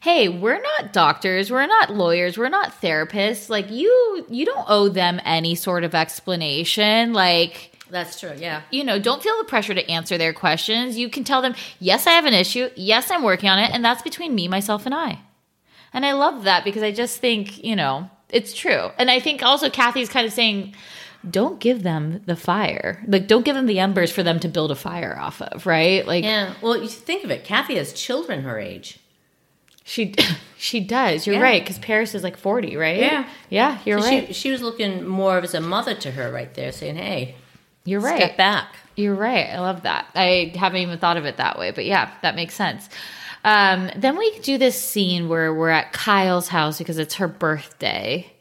"Hey, we're not doctors, we're not lawyers, we're not therapists. Like you, you don't owe them any sort of explanation. Like." That's true. Yeah. you know, don't feel the pressure to answer their questions. You can tell them, yes, I have an issue. Yes, I'm working on it. And that's between me, myself, and I. And I love that because I just think, you know, it's true. And I think also Kathy's kind of saying, don't give them the fire. Like, don't give them the embers for them to build a fire off of, right? Like, Yeah. Well, you think of it. Kathy has children her age. she she does. You're Yeah. right because Paris is like 40, right? Yeah. yeah. You're So right. She, she was looking more of as a mother to her right there, saying, "Hey, you're right. step back." You're right. I love that. I haven't even thought of it that way, but yeah, that makes sense. Um, then we do this scene where we're at Kyle's house because it's her birthday,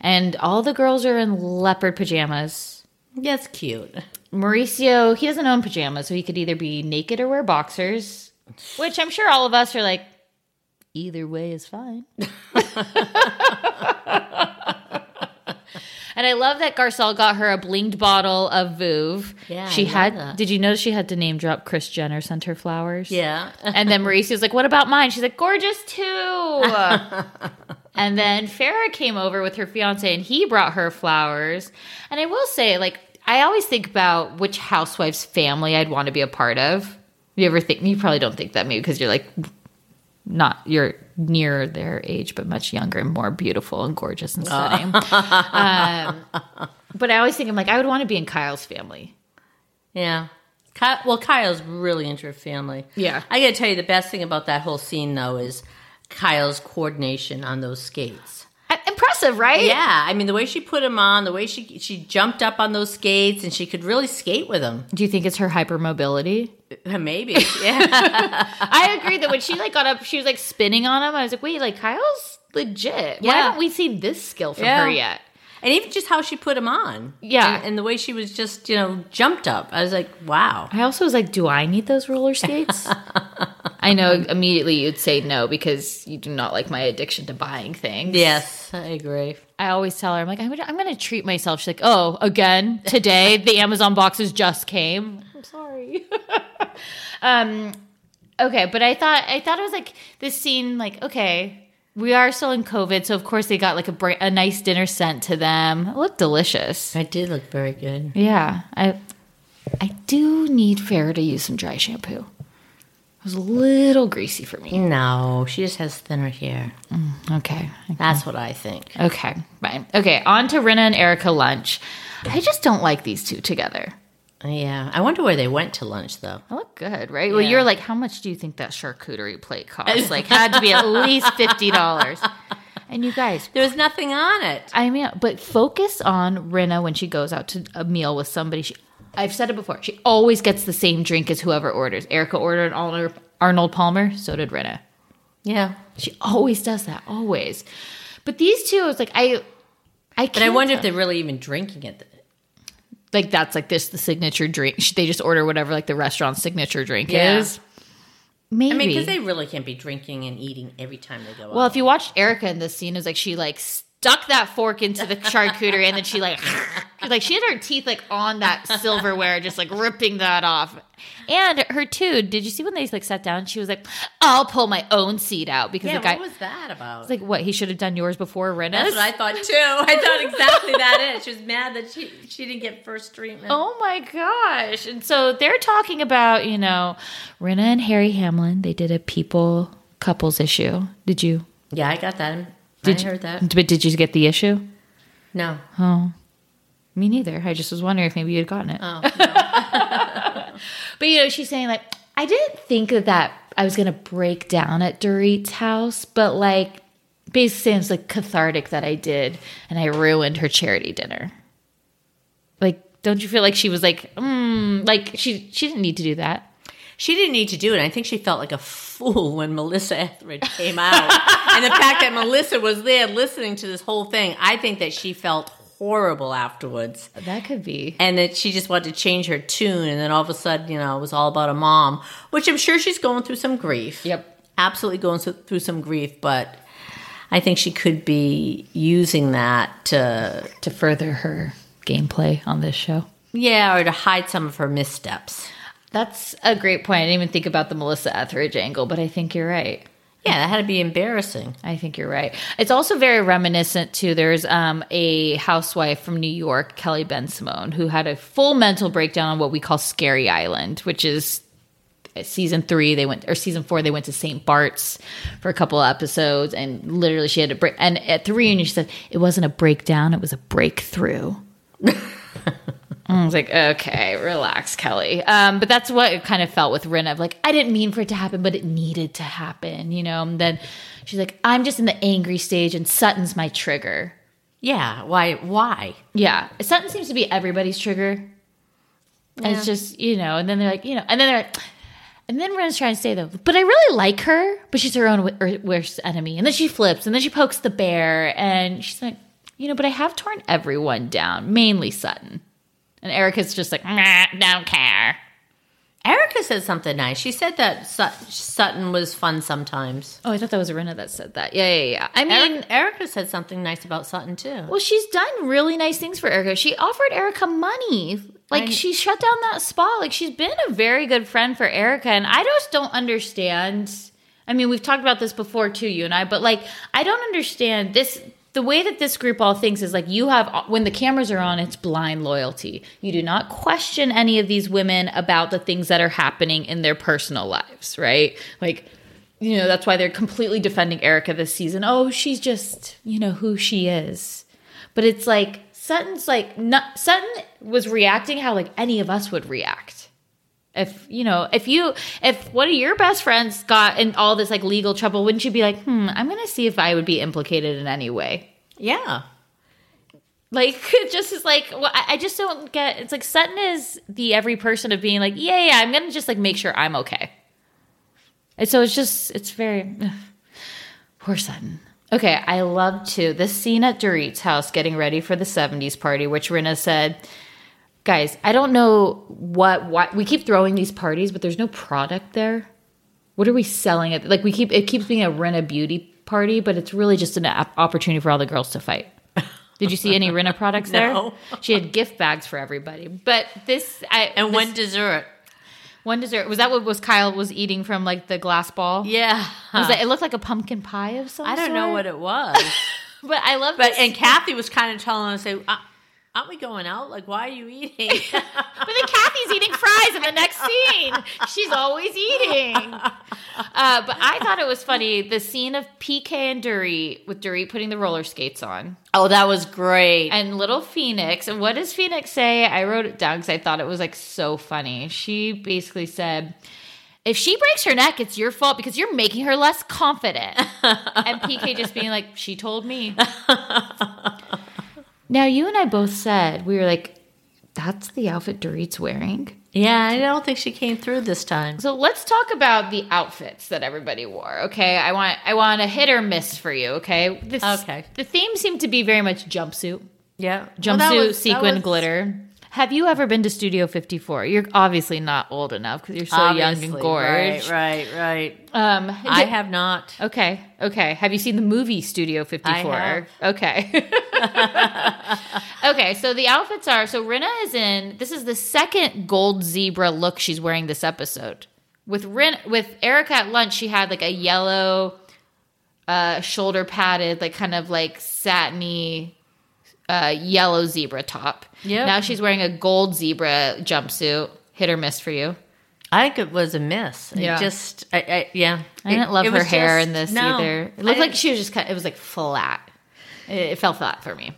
and all the girls are in leopard pajamas. That's cute. Mauricio, he doesn't own pajamas, so he could either be naked or wear boxers, which I'm sure all of us are like, either way is fine. and I love that Garcelle got her a blinged bottle of Veuve. Yeah, she I had. that. Did you know she had to name drop Kris Jenner sent her flowers? Yeah. And then Mauricio's like, "What about mine?" She's like, "Gorgeous too." and then Farrah came over with her fiance, and he brought her flowers. And I will say, like, I always think about which housewife's family I'd want to be a part of. You ever think? You probably don't think that, maybe because you're like not you're near their age, but much younger and more beautiful and gorgeous and stunning. um, but I always think I'm like, I would want to be in Kyle's family. Yeah. Ky- well, Kyle's really into her family. Yeah. I got to tell you, the best thing about that whole scene, though, is Kyle's coordination on those skates. Impressive, right? Yeah, I mean, the way she put him on, the way she she jumped up on those skates, and she could really skate with him. Do you think it's her hypermobility? Maybe, yeah. I agree that when she like got up, she was like spinning on him. I was like, wait, like Kyle's legit. Why Yeah. haven't we seen this skill from Yeah. her yet? and even just how she put him on. Yeah. and, and the way she was just you know jumped up. I was like, wow. I also was like, do I need those roller skates? I know immediately you'd say no because you do not like my addiction to buying things. Yes, I agree. I always tell her, I'm like, I'm gonna, I'm gonna treat myself. She's like, oh, again today the Amazon boxes just came. I'm sorry. um, okay, but I thought I thought it was like this scene. Like, okay, we are still in COVID, so of course they got like a bra- a nice dinner sent to them. It looked delicious. It did look very good. Yeah, I I do need Farrah to use some dry shampoo. It was a little greasy for me. No, she just has thinner hair. Okay. That's what I think. Okay, fine. Okay, on to Rinna and Erika lunch. I just don't like these two together. Yeah, I wonder where they went to lunch though. I look good, right? Well, you're like, how much do you think that charcuterie plate cost? Like, had to be at least fifty dollars. And you guys, There was nothing on it. I mean, but focus on Rinna when she goes out to a meal with somebody. She, I've said it before. She always gets the same drink as whoever orders. Erika ordered Arnold, Arnold Palmer, so did Rinna. Yeah, She always does that, always. But these two, it's like I, I. Can't but I wonder if they're really even drinking it. Like that's like this the signature drink. They just order whatever like the restaurant signature drink Yeah. is. Maybe. I mean, because they really can't be drinking and eating every time they go out. well, if you watched Erika in this scene, it was like she like stuck that fork into the charcuterie and then she like like she had her teeth like on that silverware, just like ripping that off. And her too. Did you see when they like sat down? She was like, "I'll pull my own seat out," because yeah, the guy what was that about? was like, "What? He should have done yours before Rinna's." That's what I thought too. I thought exactly that. Is she was mad that she she didn't get first treatment. Oh my gosh. And so they're talking about, you know, Rinna and Harry Hamlin. They did a people couples issue. Did you? yeah, I got that. Did I you, heard that. But did you get the issue? No. Oh, me neither. I just was wondering if maybe you'd gotten it. Oh, But you know, she's saying like, I didn't think that that I was gonna break down at Dorit's house, but like, basically it's like cathartic that I did, and I ruined her charity dinner. Like, don't you feel like she was like, mm, like she she didn't need to do that. She didn't need to do it. I think she felt like a fool when Melissa Etheridge came out. and the fact that Melissa was there listening to this whole thing, I think that she felt horrible afterwards. That could be. And that she just wanted to change her tune. And then all of a sudden, you know, it was all about a mom, which I'm sure she's going through some grief. Yep. Absolutely going through through some grief. But I think she could be using that to, to further her gameplay on this show. yeah, or to hide some of her missteps. That's a great point. I didn't even think about the Melissa Etheridge angle, but I think you're right. Yeah, that had to be embarrassing. I think you're right. It's also very reminiscent to there's um, a housewife from New York, Kelly Bensimon, who had a full mental breakdown on what we call Scary Island, which is uh, season three. They went or season four. They went to St. Bart's for a couple of episodes, and literally she had a break. And at the reunion, she said it wasn't a breakdown; it was a breakthrough. I was like, okay, relax, Kelly. Um, but that's what it kind of felt with Rinna. Of like, I didn't mean for it to happen, but it needed to happen, you know. And then she's like, I'm just in the angry stage, and Sutton's my trigger. Yeah. Why? Why? Yeah, Sutton seems to be everybody's trigger. And it's just you know, and then they're like, you know, and then they're, like, and then Rinna's trying to say though, but I really like her, but she's her own worst enemy. And then she flips, and then she pokes the bear, and she's like, you know, but I have torn everyone down, mainly Sutton. And Erika's just like, nah, don't care. Erika said something nice. She said that Sut- Sutton was fun sometimes. Oh, I thought that was Rinna that said that. Yeah, yeah, yeah. I mean, Erika, Erika said something nice about Sutton too. well, she's done really nice things for Erika. She offered Erika money. Like, I- she shut down that spa. Like, she's been a very good friend for Erika. And I just don't understand. I mean, we've talked about this before too, you and I, but like, I don't understand this. The way that this group all thinks is like you have, when the cameras are on, it's blind loyalty. You do not question any of these women about the things that are happening in their personal lives, right? Like, you know, that's why they're completely defending Erika this season. Oh, she's just, you know, who she is. But it's like Sutton's like not, Sutton was reacting how like any of us would react. If you know, if you if one of your best friends got in all this like legal trouble, wouldn't you be like, hmm, I'm gonna see if I would be implicated in any way? yeah. Like it just is like well, I, I just don't get. It's like Sutton is the every person of being like, yeah, yeah, I'm gonna just like make sure I'm okay. And so it's just it's very ugh. poor Sutton. Okay, I love to this scene at Dorit's house getting ready for the '70s party, which Rinna said, "Guys, I don't know what what we keep throwing these parties, but there's no product there. What are we selling it? Like we keep it keeps being a Rinna beauty party, but it's really just an opportunity for all the girls to fight." Did you see any Rinna products there? No. She had gift bags for everybody. But this, I And this- one dessert. one dessert was that what was Kyle was eating from like the glass ball? Yeah. Was that, it looked like a pumpkin pie of some I don't know what it was. But I love but this. and Kathy was kind of telling us, say, uh, aren't we going out? Like, why are you eating? But then Kathy's eating fries in the next scene. She's always eating. Uh, but I thought it was funny the scene of PK and Dorit with Dorit putting the roller skates on oh, that was great. and little Phoenix. And what does Phoenix say? I wrote it down because I thought it was like so funny. She basically said, if she breaks her neck, it's your fault because you're making her less confident. and PK just being like, she told me. now, you and I both said, we were like, that's the outfit Dorit's wearing. yeah, I don't think she came through this time. So let's talk about the outfits that everybody wore. Okay, I want I want a hit or miss for you. Okay, this, Okay. The theme seemed to be very much jumpsuit, Yeah. jumpsuit, Well, was- sequin, was- glitter. Have you ever been to Studio 54? You're obviously not old enough because you're so young and gorgeous. Right, right, right. Um, I have not. Okay, okay. Have you seen the movie Studio 54? have. Okay. okay, so the outfits are so Rinna is in this is the second gold zebra look she's wearing this episode. With Rin with Erika at lunch, she had like a yellow uh shoulder padded, like kind of like satiny uh yellow zebra top. Yeah. Now she's wearing a gold zebra jumpsuit. Hit or miss for you? I think it was a miss. Yeah. It just, I, I, yeah. I didn't It- love it her hair just- in this no. either. It looked like she was just kind it was like flat. It, it felt flat for me.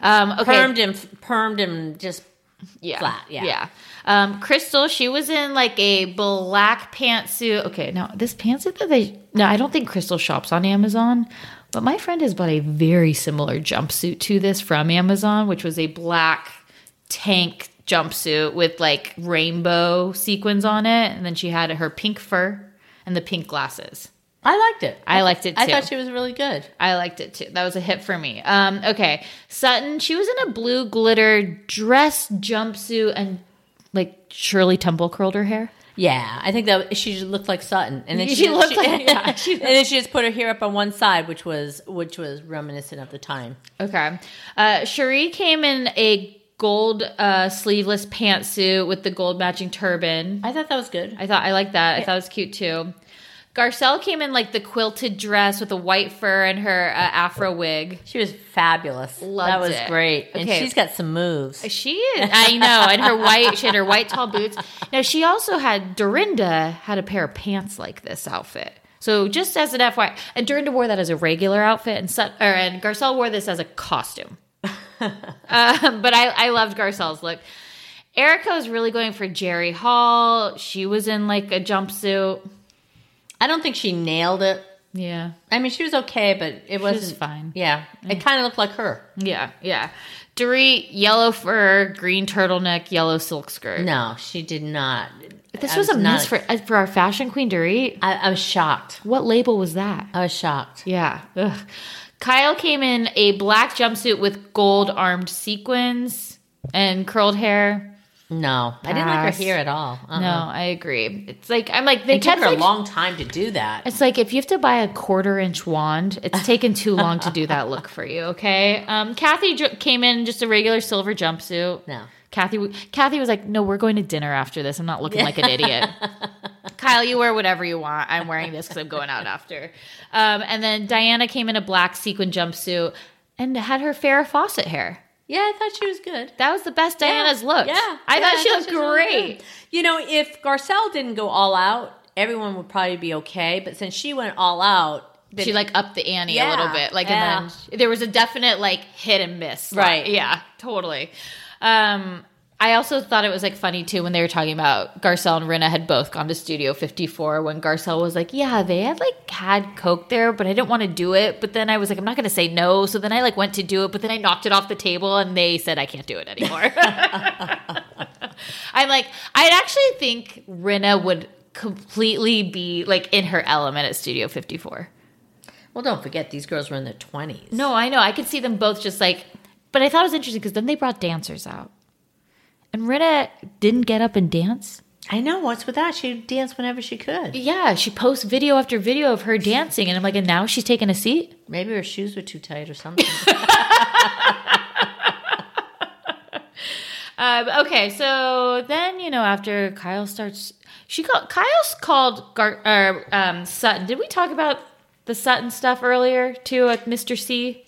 Um, okay, permed and permed and just yeah, flat, yeah. yeah. Um, Crystal, she was in like a black pantsuit. Okay, now this pantsuit that they no, I don't think Crystal shops on Amazon, but my friend has bought a very similar jumpsuit to this from Amazon, which was a black tank jumpsuit with like rainbow sequins on it, and then she had her pink fur and the pink glasses. I liked it. I liked it I thought she was really good. I liked it too. That was a hit for me. Um, okay, Sutton. She was in a blue glitter dress jumpsuit and like Shirley Temple curled her hair. Yeah, I think that she just looked like Sutton, and then She she, looked like- yeah, she- and then she just put her hair up on one side, which was which was reminiscent of the time. Okay. Uh, Sheree came in a gold uh, sleeveless pantsuit with the gold matching turban. I thought that was good. I thought I liked that. I thought it was cute too. Garcelle came in like the quilted dress with a white fur and her uh, afro wig. She was fabulous. Loved that was it. great, and she's got some moves. She is. I know. And her white, she had her white tall boots. Now, she also had, Dorinda had a pair of pants like this outfit. So just as an FYI, and Dorinda wore that as a regular outfit, and Sut, or, and Garcelle wore this as a costume. um, but I, I loved Garcelle's look. Erika was really going for Jerry Hall. She was in like a jumpsuit. I don't think she nailed it. Yeah. I mean, she was okay, but it was wasn't fine. Yeah, it kind of looked like her. Yeah. Yeah. Dorit, yellow fur, green turtleneck, yellow silk skirt. No, she did not. This I was, a miss for, uh, for our fashion queen, Dorit. I, I was shocked. What label was that? I was shocked. Yeah. Ugh. Kyle came in a black jumpsuit with gold armed sequins and curled hair. No, I didn't like her Pass. hair at all. Uh-uh. No, I agree. It's like I'm like they It took her a long time to do that. It's like if you have to buy a quarter inch wand, it's taken too long to do that look for you. Okay. Um, Kathy ju- came in just a regular silver jumpsuit. No. Kathy, Kathy was like, "No, we're going to dinner after this. I'm not looking like an idiot." Kyle, you wear whatever you want. I'm wearing this because I'm going out after. Um, and then Diana came in a black sequin jumpsuit and had her Farrah Fawcett hair. Yeah, I thought she was good. That was the best Diana's look. Yeah, I yeah, thought she looked was really great. good. You know, if Garcelle didn't go all out, everyone would probably be okay. But since she went all out, then- she like upped the ante a little bit like yeah. and then there was a definite like hit and miss Right. yeah totally um I also thought it was like funny too when they were talking about Garcelle and Rinna had both gone to Studio 54 when Garcelle was like, Yeah, they had like had Coke there, but I didn't want to do it. But then I was like, I'm not gonna say no. So then I like went to do it, but then I knocked it off the table and they said I can't do it anymore. I'm like, I'd actually think Rinna would completely be like in her element at Studio 54. well, don't forget these girls were in their twenties. No, I know. I could see them both just like, but I thought it was interesting because then they brought dancers out. And Rinna didn't get up and dance. I know what's with that. She danced whenever she could. Yeah, she posts video after video of her dancing. And I'm like, and now she's taking a seat? Maybe her shoes were too tight or something. Um, okay, so then, you know, after Kyle starts, she called, Kyle's called Gar, uh, um, Sutton. Did we talk about the Sutton stuff earlier too at Mr. C?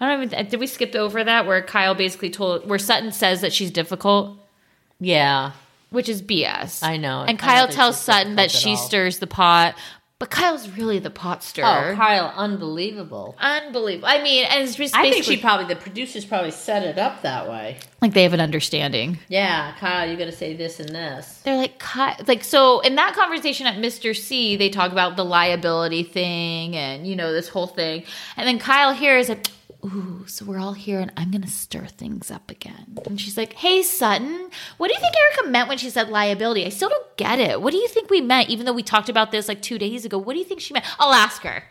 I don't even, did we skip over that where Kyle basically told, where Sutton says that she's difficult? yeah, which is BS. I know. And Kyle tells Sutton that she stirs the pot, but Kyle's really the pot Oh. Kyle, unbelievable. Unbelievable. I mean, and it's just I think she probably the producers probably set it up that way. like they have an understanding. Yeah, Kyle, you got to say this and this. They're like, Ky- like so. In that conversation at Mr. C, they talk about the liability thing and you know this whole thing, and then Kyle here is like. Ooh, so we're all here and I'm gonna stir things up again. And she's like, Hey Sutton, what do you think Erika meant when she said liability? I still don't get it. What do you think we meant, even though we talked about this like two days ago? What do you think she meant? I'll ask her.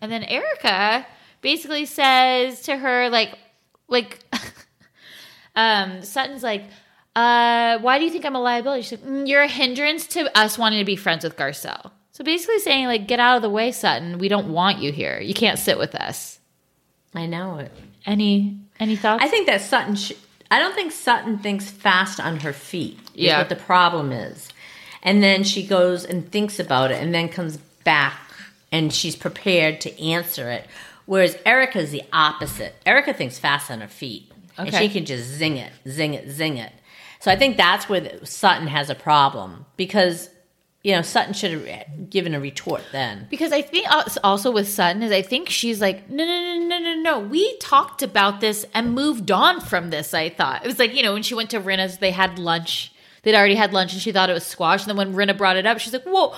And then Erika basically says to her, like, like um, Sutton's like, uh, why do you think I'm a liability? She's like, "Mm, you're a hindrance to us wanting to be friends with Garcelle. So basically saying, like, get out of the way, Sutton. We don't want you here. You can't sit with us. I know it. Any any thoughts? I think that Sutton. Sh- I don't think Sutton thinks fast on her feet. Is Yeah. what the problem is. And then she goes and thinks about it, and then comes back, and she's prepared to answer it. Whereas Erika's the opposite. Erika thinks fast on her feet, and she can just zing it, zing it, zing it. So I think that's where the- Sutton has a problem because you know Sutton should have given a retort then. Because I think also with Sutton is I think she's like, no, no, no, no, no, no. We talked about this and moved on from this. I thought it was like you know when she went to Rinna's, they had lunch. They'd already had lunch, and she thought it was squash. And then when Rinna brought it up, she's like, whoa.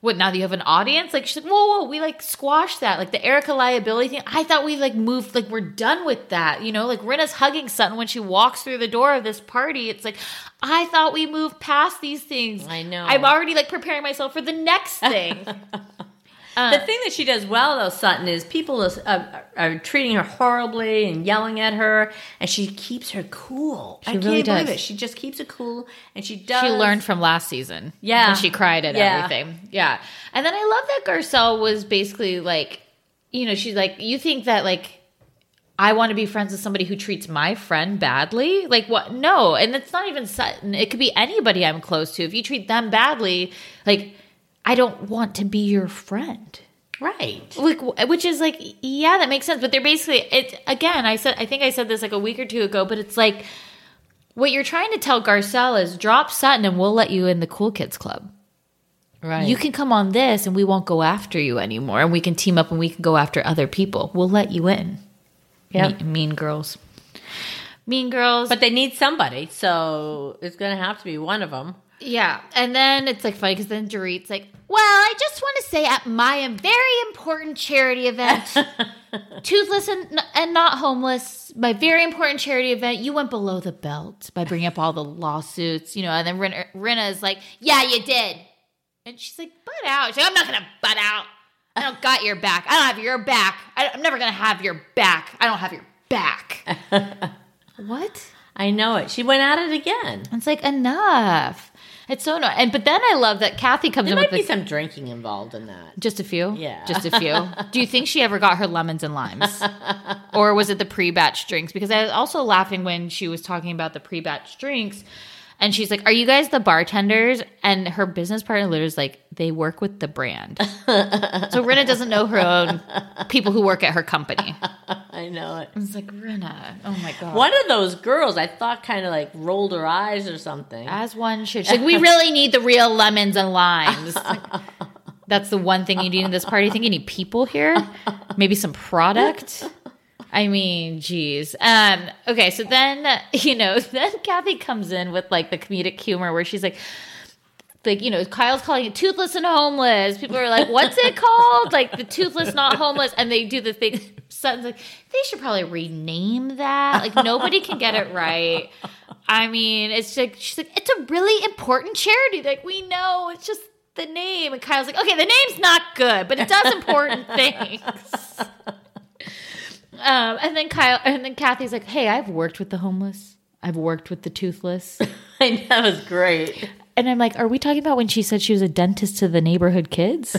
What now that you have an audience? Like she's like, whoa, whoa, we like squashed that. Like the Erika liability thing. I thought we like moved, like we're done with that. You know, like Rinna's hugging Sutton when she walks through the door of this party. It's like, I thought we moved past these things. I know. I'm already like preparing myself for the next thing. the thing that she does well, though, Sutton, is people is, uh, are treating her horribly and yelling at her, and she keeps her cool. I really can't believe does. it. She just keeps it cool, and she does. She learned from last season. Yeah. When she cried at Yeah. everything. Yeah. And then I love that Garcelle was basically like, you know, she's like, you think that like I want to be friends with somebody who treats my friend badly? Like what? No. And it's not even Sutton. It could be anybody I'm close to. If you treat them badly, like I don't want to be your friend. right. Like, which is like, yeah, that makes sense. But they're basically it again. I said, I think I said this like a week or two ago, but it's like what you're trying to tell Garcelle is drop Sutton and we'll let you in the cool kids club. Right. You can come on this and we won't go after you anymore, and we can team up and we can go after other people. We'll let you in. Yep. Me- mean girls. Mean girls. But they need somebody, so it's going to have to be one of them. Yeah, and then it's like funny because then Dorit's like, "Well, I just want to say at my very important charity event, Toothless and, and Not Homeless, my very important charity event, you went below the belt by bringing up all the lawsuits, you know." And then Rinna is like, "Yeah, you did," and she's like, "Butt out." She's like, "I'm not gonna butt out. I don't got your back. I don't have your back. I, I'm never gonna have your back. I don't have your back." what? I know it. She went at it again. It's like enough. It's so annoying. And but then I love that Kathy comes There in might with be the, some drinking involved in that. just a few. Yeah. just a few. Do you think she ever got her lemons and limes, or was it the pre-batch drinks? Because I was also laughing when she was talking about the pre-batch drinks, and she's like, "Are you guys the bartenders?" And her business partner literally is like, "They work with the brand." so Rinna doesn't know her own people who work at her company. I know it. It's like Rinna. Oh my god. One of those girls, I thought, kind of like rolled her eyes or something. As one should. She's like, we really need the real lemons and limes. Like, that's the one thing you need in this party. Think you need people here? Maybe some product? I mean, geez. Um, okay, so then, you know, then Kathy comes in with like the comedic humor where she's like, like, you know, Kyle's calling it toothless and homeless. People are like, what's it called? Like the toothless, not homeless. And they do the thing. Sutton's like, they should probably rename that. Like nobody can get it right. I mean, it's like she's like, it's a really important charity. Like we know, it's just the name. And Kyle's like, okay, the name's not good, but it does important things. Um, and then Kyle, and then Kathy's like, hey, I've worked with the homeless. I've worked with the toothless. I know, that was great. And I'm like, are we talking about when she said she was a dentist to the neighborhood kids?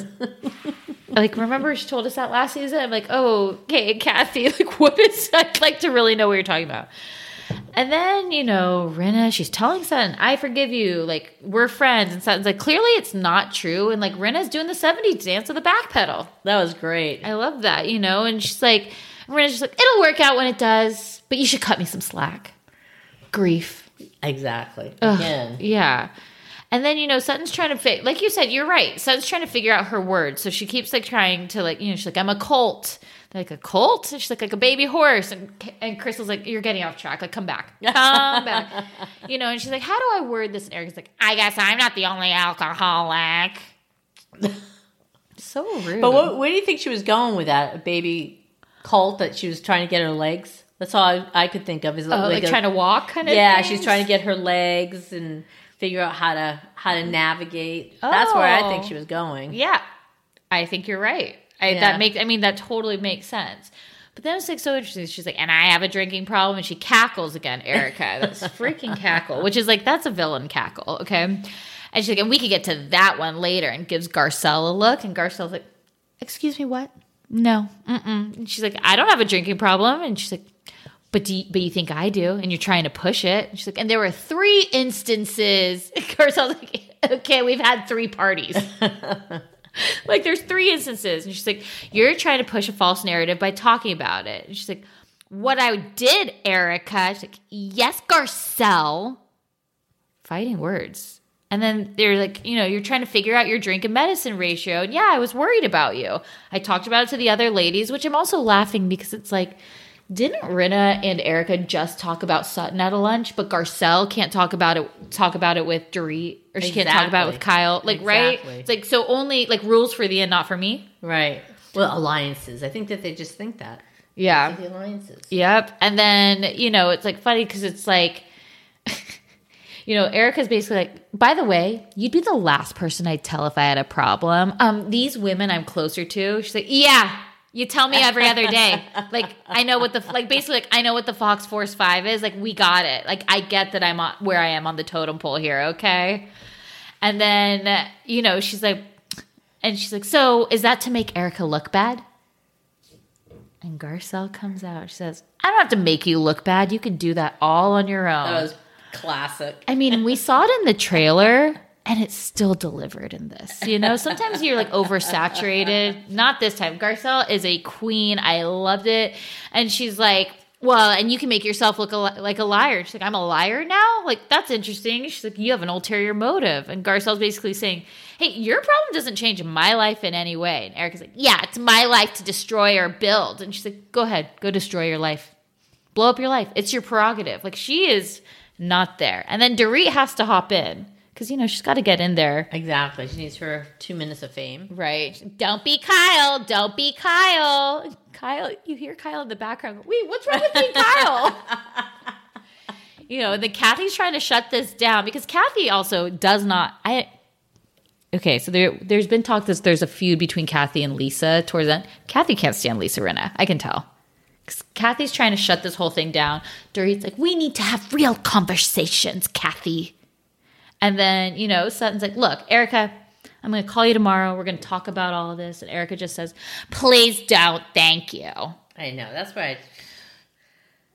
like, remember she told us that last season? I'm like, oh, okay, Kathy, like, what is, I'd like to really know what you're talking about. And then, you know, Rinna, she's telling Sutton, I forgive you. Like, we're friends. And Sutton's like, clearly it's not true. And like, Rinna's doing the 70s dance with the back pedal. That was great. I love that, you know? And she's like, Rinna's just like, it'll work out when it does, but you should cut me some slack. Grief. Exactly. Ugh, Again. Yeah. And then, you know, Sutton's trying to fit, like you said, you're right. Sutton's trying to figure out her words. So she keeps like trying to, like, you know, she's like, I'm a colt. They're like, a colt? And she's like, like a baby horse. And, and Crystal's like, you're getting off track. Like, come back. Come back. You know, and she's like, how do I word this? And Eric's like, I guess I'm not the only alcoholic. so rude. But what, where do you think she was going with that? A baby colt that she was trying to get her legs? That's all I, I could think of. Is Oh, like, a- trying to walk kind of Yeah, thing? she's trying to get her legs and figure out how to how to navigate. That's where I think Oh. she was going. Oh. Yeah, I think you're right. I, Yeah. That makes. I mean, that totally makes sense. But then it's like so interesting. She's like, and I have a drinking problem, and she cackles again, Erika. That's freaking cackle, which is like that's a villain cackle, okay? And she's like, and we could get to that one later, and gives Garcelle a look, and Garcelle's like, excuse me, what? No, mm-mm. And she's like, I don't have a drinking problem, and she's like. But do you, but you think I do, and you're trying to push it. And she's like, and there were three instances. Garcelle's like, okay, we've had three parties like there's three instances and she's like you're trying to push a false narrative by talking about it and she's like what i did erika she's like yes garcelle fighting words and then they're like you know you're trying to figure out your drink and medicine ratio and yeah i was worried about you i talked about it to the other ladies which i'm also laughing because it's like didn't Rinna and Erika just talk about Sutton at a lunch, but Garcelle can't talk about it talk about it with Dorit, or she can't talk about it with Kyle. Like, right? It's like so only like rules for the and not for me. Right. Well, alliances. I think that they just think that. Yeah. The alliances. Yep. And then, you know, it's like funny because it's like, you know, Erika's basically like, by the way, you'd be the last person I'd tell if I had a problem. Um, these women I'm closer to, she's like, yeah, you tell me every other day. Like, I know what the, like, basically, like, I know what the Fox Force 5 is. Like, we got it. Like, I get that I'm on, where I am on the totem pole here, okay? And then, you know, she's like, and she's like, so is that to make Erika look bad? And Garcelle comes out. She says, I don't have to make you look bad. You can do that all on your own. That was classic. I mean, we saw it in the trailer and it's still delivered in this. You know, sometimes you're like oversaturated. Not this time. Garcelle is a queen. I loved it. And she's like, well, and you can make yourself look a, li- like a liar. She's like, I'm a liar now? Like, that's interesting. She's like, you have an ulterior motive. And Garcelle's basically saying, hey, your problem doesn't change my life in any way. And Erika's like, yeah, it's my life to destroy or build. And she's like, go ahead, go destroy your life. Blow up your life. It's your prerogative. Like, she is not there. And then Dorit has to hop in because, you know, she's got to get in there. Exactly. She needs her two minutes of fame. Right. Don't be Kyle. Don't be Kyle. Kyle, you hear Kyle in the background. Wait, what's wrong with being Kyle? you know, the Kathy's trying to shut this down because Kathy also does not. I okay. So there, there's been talk that there's a feud between Kathy and Lisa towards that. Kathy can't stand Lisa Rinna. I can tell. Kathy's trying to shut this whole thing down. Dorit's like, we need to have real conversations, Kathy. And then, you know, Sutton's like, look, Erika, I'm going to call you tomorrow. We're going to talk about all of this. And Erika just says, please don't. Thank you. I know. That's right.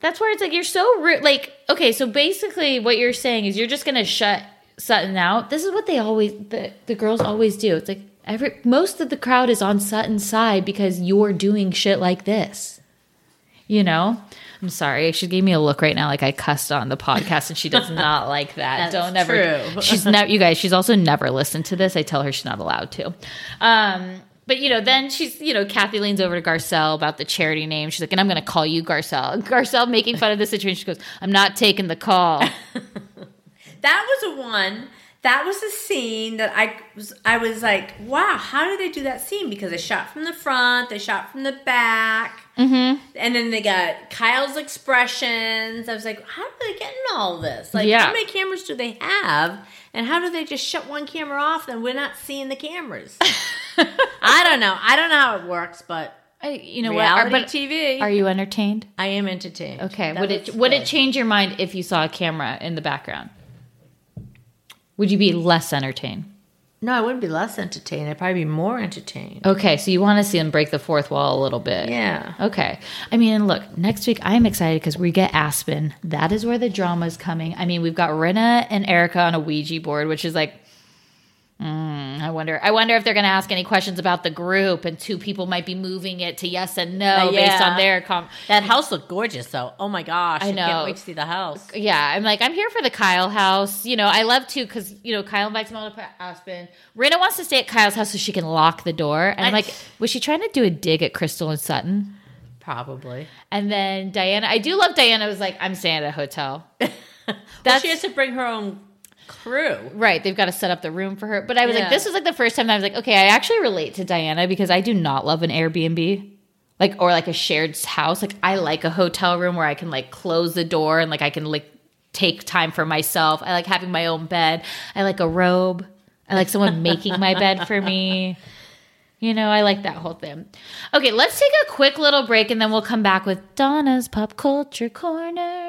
That's where it's like, you're so rude. Like, okay, so basically what you're saying is you're just going to shut Sutton out. This is what they always, the, the girls always do. It's like, every, most of the crowd is on Sutton's side because you're doing shit like this. You know? I'm sorry. She gave me a look right now like I cussed on the podcast and she does not like that. Don't ever. true. She's never, you guys, she's also never listened to this. I tell her she's not allowed to. Um, but you know, then she's, you know, Kathy leans over to Garcelle about the charity name. She's like, and I'm going to call you Garcelle. Garcelle making fun of the situation. She goes, I'm not taking the call. That was a one. That was a scene that I was. I was like, wow, how did they do that scene? Because they shot from the front, they shot from the back, mm-hmm. and then they got Kyle's expressions. I was like, how are they getting all this? Like, Yeah. how many cameras do they have? And how do they just shut one camera off? Then we're not seeing the cameras. I don't know. I don't know how it works, but I, you know reality what? Are, but TV. are you entertained? I am entertained. Okay. That would it would it change your mind if you saw a camera in the background? Would you be less entertained? No, I wouldn't be less entertained. I'd probably be more entertained. Okay, so you want to see them break the fourth wall a little bit. Yeah. Okay. I mean, look, next week I am excited because we get Aspen. That is where the drama is coming. I mean, we've got Rinna and Erika on a Ouija board, which is like, mm, I wonder. I wonder if they're going to ask any questions about the group, and two people might be moving it to yes and no Uh, based on their com. That house looked gorgeous, though. Oh my gosh! I I know. can't wait to see the house. Yeah, I'm like, I'm here for the Kyle house. You know, I love to because you know Kyle invites on to Aspen. Rinna wants to stay at Kyle's house so she can lock the door. And I'm like, was she trying to do a dig at Crystal and Sutton? Probably. And then Diana, I do love Diana. Was like, I'm staying at a hotel. Well, she has to bring her own crew. right. They've got to set up the room for her. But I was like, this was like the first time that I was like, okay, I actually relate to Diana because I do not love an Airbnb. Like or like a shared house. Like I like a hotel room where I can like close the door and like I can like take time for myself. I like having my own bed. I like a robe. I like someone making my bed for me. You know, I like that whole thing. Okay, let's take a quick little break and then we'll come back with Donna's Pop Culture Corner.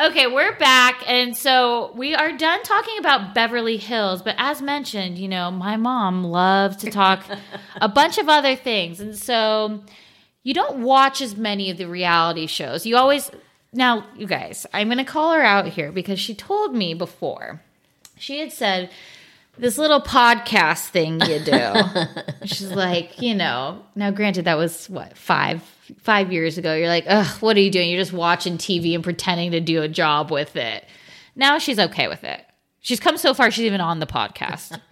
Okay, we're back. And so we are done talking about Beverly Hills. But as mentioned, you know, my mom loves to talk a bunch of other things. And so you don't watch as many of the reality shows. You always, now, you guys, I'm going to call her out here because she told me before. She had said, this little podcast thing you do. She's like, you know, now granted that was what, five five years ago. You're like, ugh, what are you doing? You're just watching TV and pretending to do a job with it. Now she's okay with it. She's come so far, she's even on the podcast.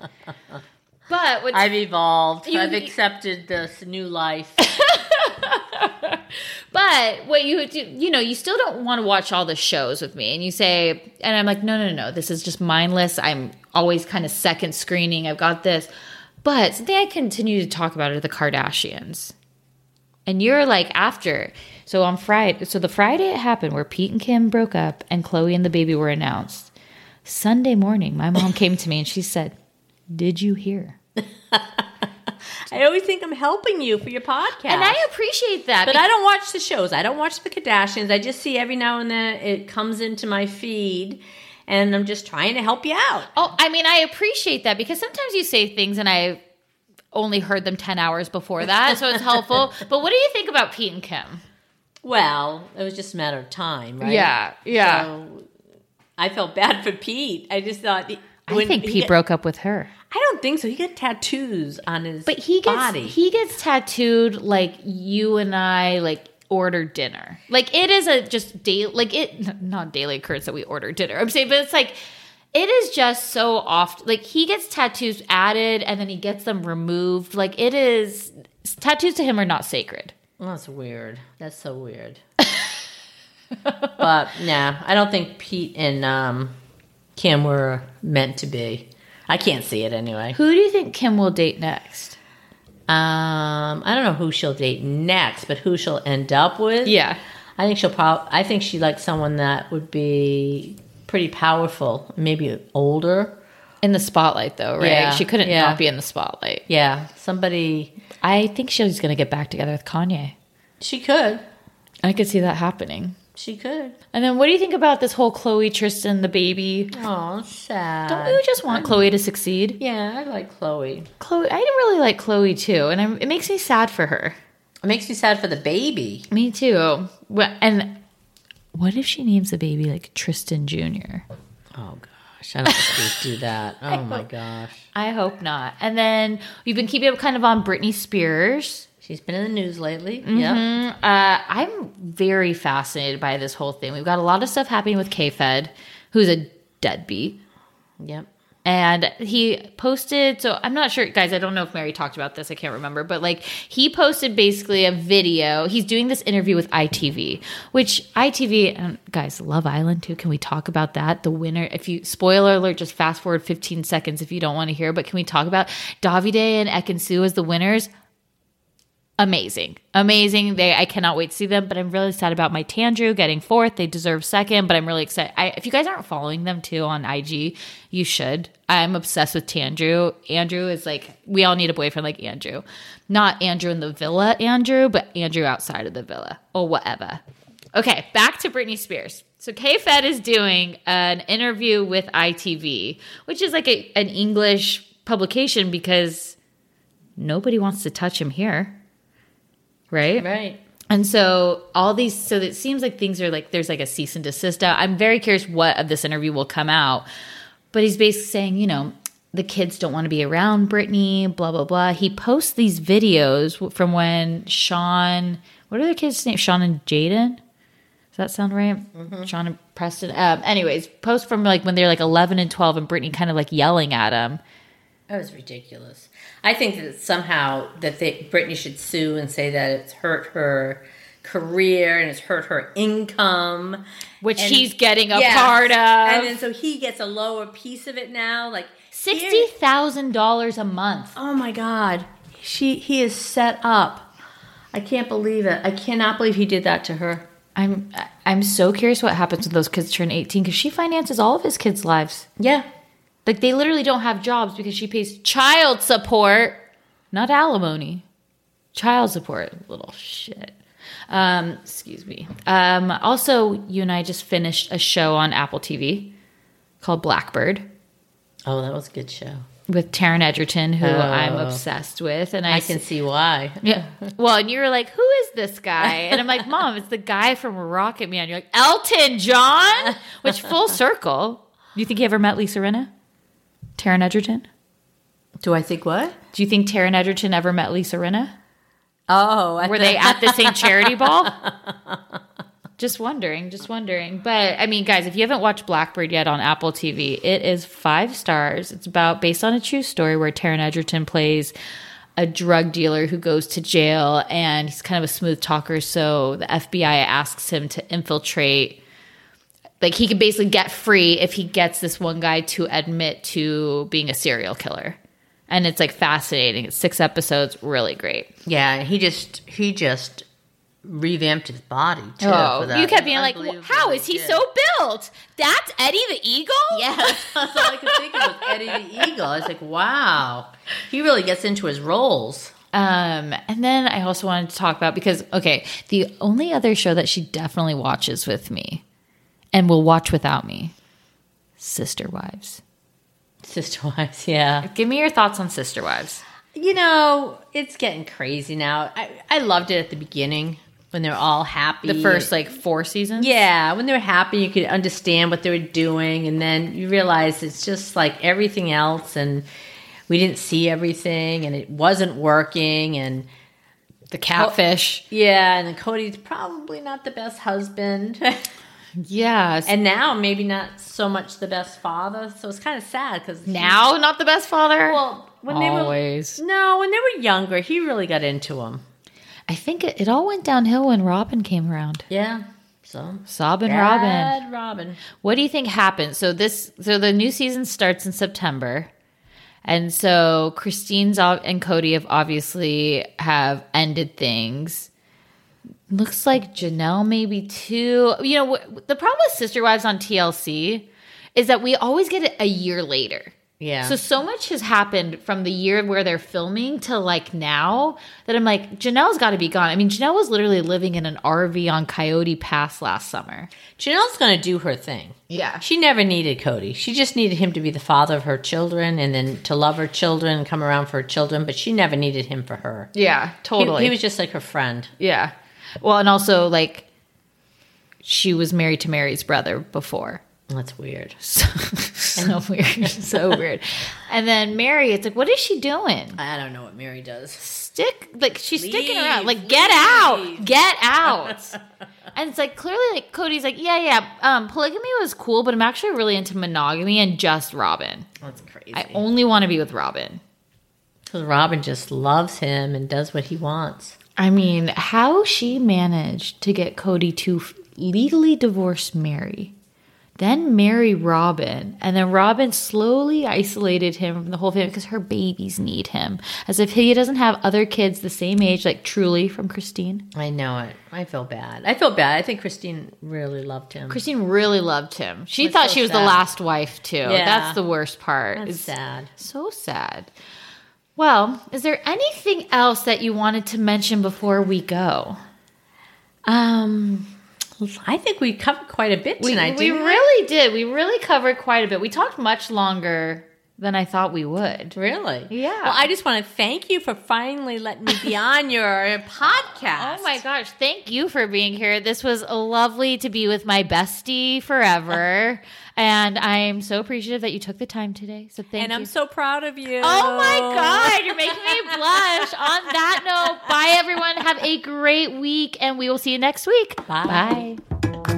But I've evolved. You- I've accepted this new life. But what you do, you know, you still don't want to watch all the shows with me. And you say, and I'm like, no, no, no, this is just mindless. I'm always kind of second screening. I've got this. But something I continue to talk about are the Kardashians. And you're like, after. So on Friday, so the Friday it happened where Pete and Kim broke up and Khloé and the baby were announced. Sunday morning, my mom came to me and she said, Did you hear? I always think I'm helping you for your podcast. And I appreciate that. But I don't watch the shows. I don't watch the Kardashians. I just see every now and then it comes into my feed, and I'm just trying to help you out. Oh, I mean, I appreciate that because sometimes you say things and I only heard them 10 hours before that, so it's helpful. but what do you think about Pete and Kim? Well, it was just a matter of time, right? Yeah, yeah. So I felt bad for Pete. I just thought. I think Pete got- broke up with her. I don't think so. He got tattoos on his But he gets body. he gets tattooed like you and I like order dinner. Like it is a just daily like it not daily occurrence that we order dinner. I'm saying, but it's like it is just so often like he gets tattoos added and then he gets them removed. Like it is tattoos to him are not sacred. Well, that's weird. That's so weird. but nah, I don't think Pete and um, Kim were meant to be. I can't see it anyway. Who do you think Kim will date next? Um, I don't know who she'll date next, but who she'll end up with. Yeah. I think she'll probably. I think she likes someone that would be pretty powerful, maybe older. In the spotlight though, right? Yeah, she couldn't yeah. not be in the spotlight. Yeah, somebody I think she's going to get back together with Kanye. she could. I could see that happening. She could. And then what do you think about this whole Khloé Tristan the baby? Oh, sad. Don't you just want Khloé to succeed? Yeah, I like Khloé. Khloé, I really like Khloé too, and I'm, it makes me sad for her. It makes me sad for the baby. Me too. And what if she names the baby like Tristan Jr.? Oh gosh, I don't think we do that. Oh my gosh, I hope not. And then you've been keeping up kind of on Britney Spears. she's been in the news lately. Mm-hmm. Yeah, Uh, I'm very fascinated by this whole thing. We've got a lot of stuff happening with K-Fed, who's a deadbeat. yep. And he posted so i'm not sure guys i don't know if mary talked about this i can't remember but like he posted basically a video he's doing this interview with itv which itv guys love island too can we talk about that? The winner if you spoiler alert just fast forward 15 seconds if you don't want to hear but can we talk about davide and ekin-su as the winners amazing. Amazing. They i cannot wait to see them but i'm really sad about my tandrew getting fourth. They deserve second but i'm really excited. I, if you guys aren't following them too on ig you should. I'm obsessed with tandrew. Andrew is like we all need a boyfriend like andrew. Not andrew in the villa andrew but andrew outside of the villa or whatever. Okay back to britney spears. So k-fed is doing an interview with itv which is like a, an english publication because nobody wants to touch him here right? Right. And so all these, so it seems like things are like there's like a cease and desist out. I'm very curious what of this interview will come out, but he's basically saying, you know, the kids don't want to be around Britney, blah blah blah. He posts these videos from when Sean, what are their kids' names? Sean and Jayden. Does that sound right? Sean and Preston. Um, anyways, post from like when they're like 11 and 12, and Britney kind of like yelling at him. That was ridiculous. I think that somehow that they, Britney should sue and say that it's hurt her career and it's hurt her income, Which And- she's getting a part of. And then so he gets a lower piece of it now. Like Sixty thousand dollars a month. Oh my God, she he is set up. I can't believe it. I cannot believe he did that to her. I'm I'm so curious what happens when those kids turn 18 because she finances all of his kids' lives. Yeah. Like they literally don't have jobs because she pays child support, not alimony. Child support, little shit. Um, excuse me. Um, also, you and I just finished a show on Apple TV called Blackbird Oh, that was a good show. with Taron Egerton, who I'm Oh. obsessed with, and I, I can see why. Yeah. Well, and you were like, "Who is this guy?" And I'm like, "Mom, it's the guy from Rocket Man." You're like, "Elton John," which full circle. You think he ever met Lisa Rinna? Taron Egerton. Do I think what? Do you think Taron Egerton ever met Lisa Rinna? Oh, I Were they at the same charity ball? Just wondering, just wondering. But I mean, guys, if you haven't watched Blackbird yet on Apple TV, it is five stars. It's about based on a true story where Taron Egerton plays a drug dealer who goes to jail and he's kind of a smooth talker. So the FBI asks him to infiltrate. Like he can basically get free if he gets this one guy to admit to being a serial killer. And it's like fascinating. It's six episodes, really great. Yeah, he just he just revamped his body too. Oh, for that. you kept being like, "How is he did. so built? That's Eddie the Eagle." Yeah, that's all I could think of was Eddie the Eagle. I was like, wow, he really gets into his roles. Um, and then I also wanted to talk about because okay, the only other show that she definitely watches with me and will watch without me, Sister Wives. Sister Wives, yeah. Give me your thoughts on Sister Wives. You know, it's getting crazy now. I, I loved it at the beginning when they're all happy. The first like four seasons. Yeah, when they were happy, you could understand what they were doing, and then you realize it's just like everything else, and we didn't see everything, and it wasn't working, and the catfish. yeah, and then Kody's probably not the best husband, Yes. and now maybe not so much the best father. So it's kind of sad because now, not the best father. well, when they Always. were no, when they were younger, he really got into him. I think it, it all went downhill when Robyn came around. Yeah, so Sob and Robyn. Robyn. What do you think happened? So this, so the new season starts in September, and so Christine's and Kody have obviously have ended things. Looks like Janelle maybe too. You know, the problem with Sister Wives on TLC is that we always get it a year later. Yeah. So so much has happened from the year where they're filming to like now that I'm like Janelle's got to be gone. I mean, Janelle was literally living in an RV on Coyote Pass last summer. Janelle's going to do her thing. Yeah. She never needed Kody. She just needed him to be the father of her children and then to love her children and come around for her children, but she never needed him for her. Yeah, He- totally. He, was just like her friend. yeah. Well, and also like she was married to Meri's brother before. That's weird. So, so weird. So weird. And then Meri, it's like, what is she doing? I don't know what Meri does. Stick like she's sticking around. Leave, Like, get out. Get out. and it's like clearly like Kody's like, yeah, yeah. Um, polygamy was cool, but I'm actually really into monogamy and just Robyn. That's crazy. I only want to be with Robyn. Because Robyn just loves him and does what he wants. I mean, how she managed to get Kody to f- legally divorce Meri, then marry Robyn, and then Robyn slowly isolated him from the whole family because her babies need him, as if he doesn't have other kids the same age, like truly from Christine. I know it. I feel bad. I feel bad. I think Christine really loved him. Christine really loved him. She That's thought so she was the last wife too. Yeah. That's the worst part. That's is- sad. So sad. Well, is there anything else that you wanted to mention before we go? Um, I think we covered quite a bit We, tonight. we didn't really did. We really covered quite a bit. We talked much longer than I thought we would. Really? Yeah. Well, I just want to thank you for finally letting me be on your podcast. Oh my gosh, thank you for being here. This was lovely to be with my bestie forever. and I'm so appreciative that you took the time today. So thank And you. And I'm so proud of you. Oh my God, you're making me blush. On that note, bye everyone. Have a great week, and we will see you next week. Bye. Bye.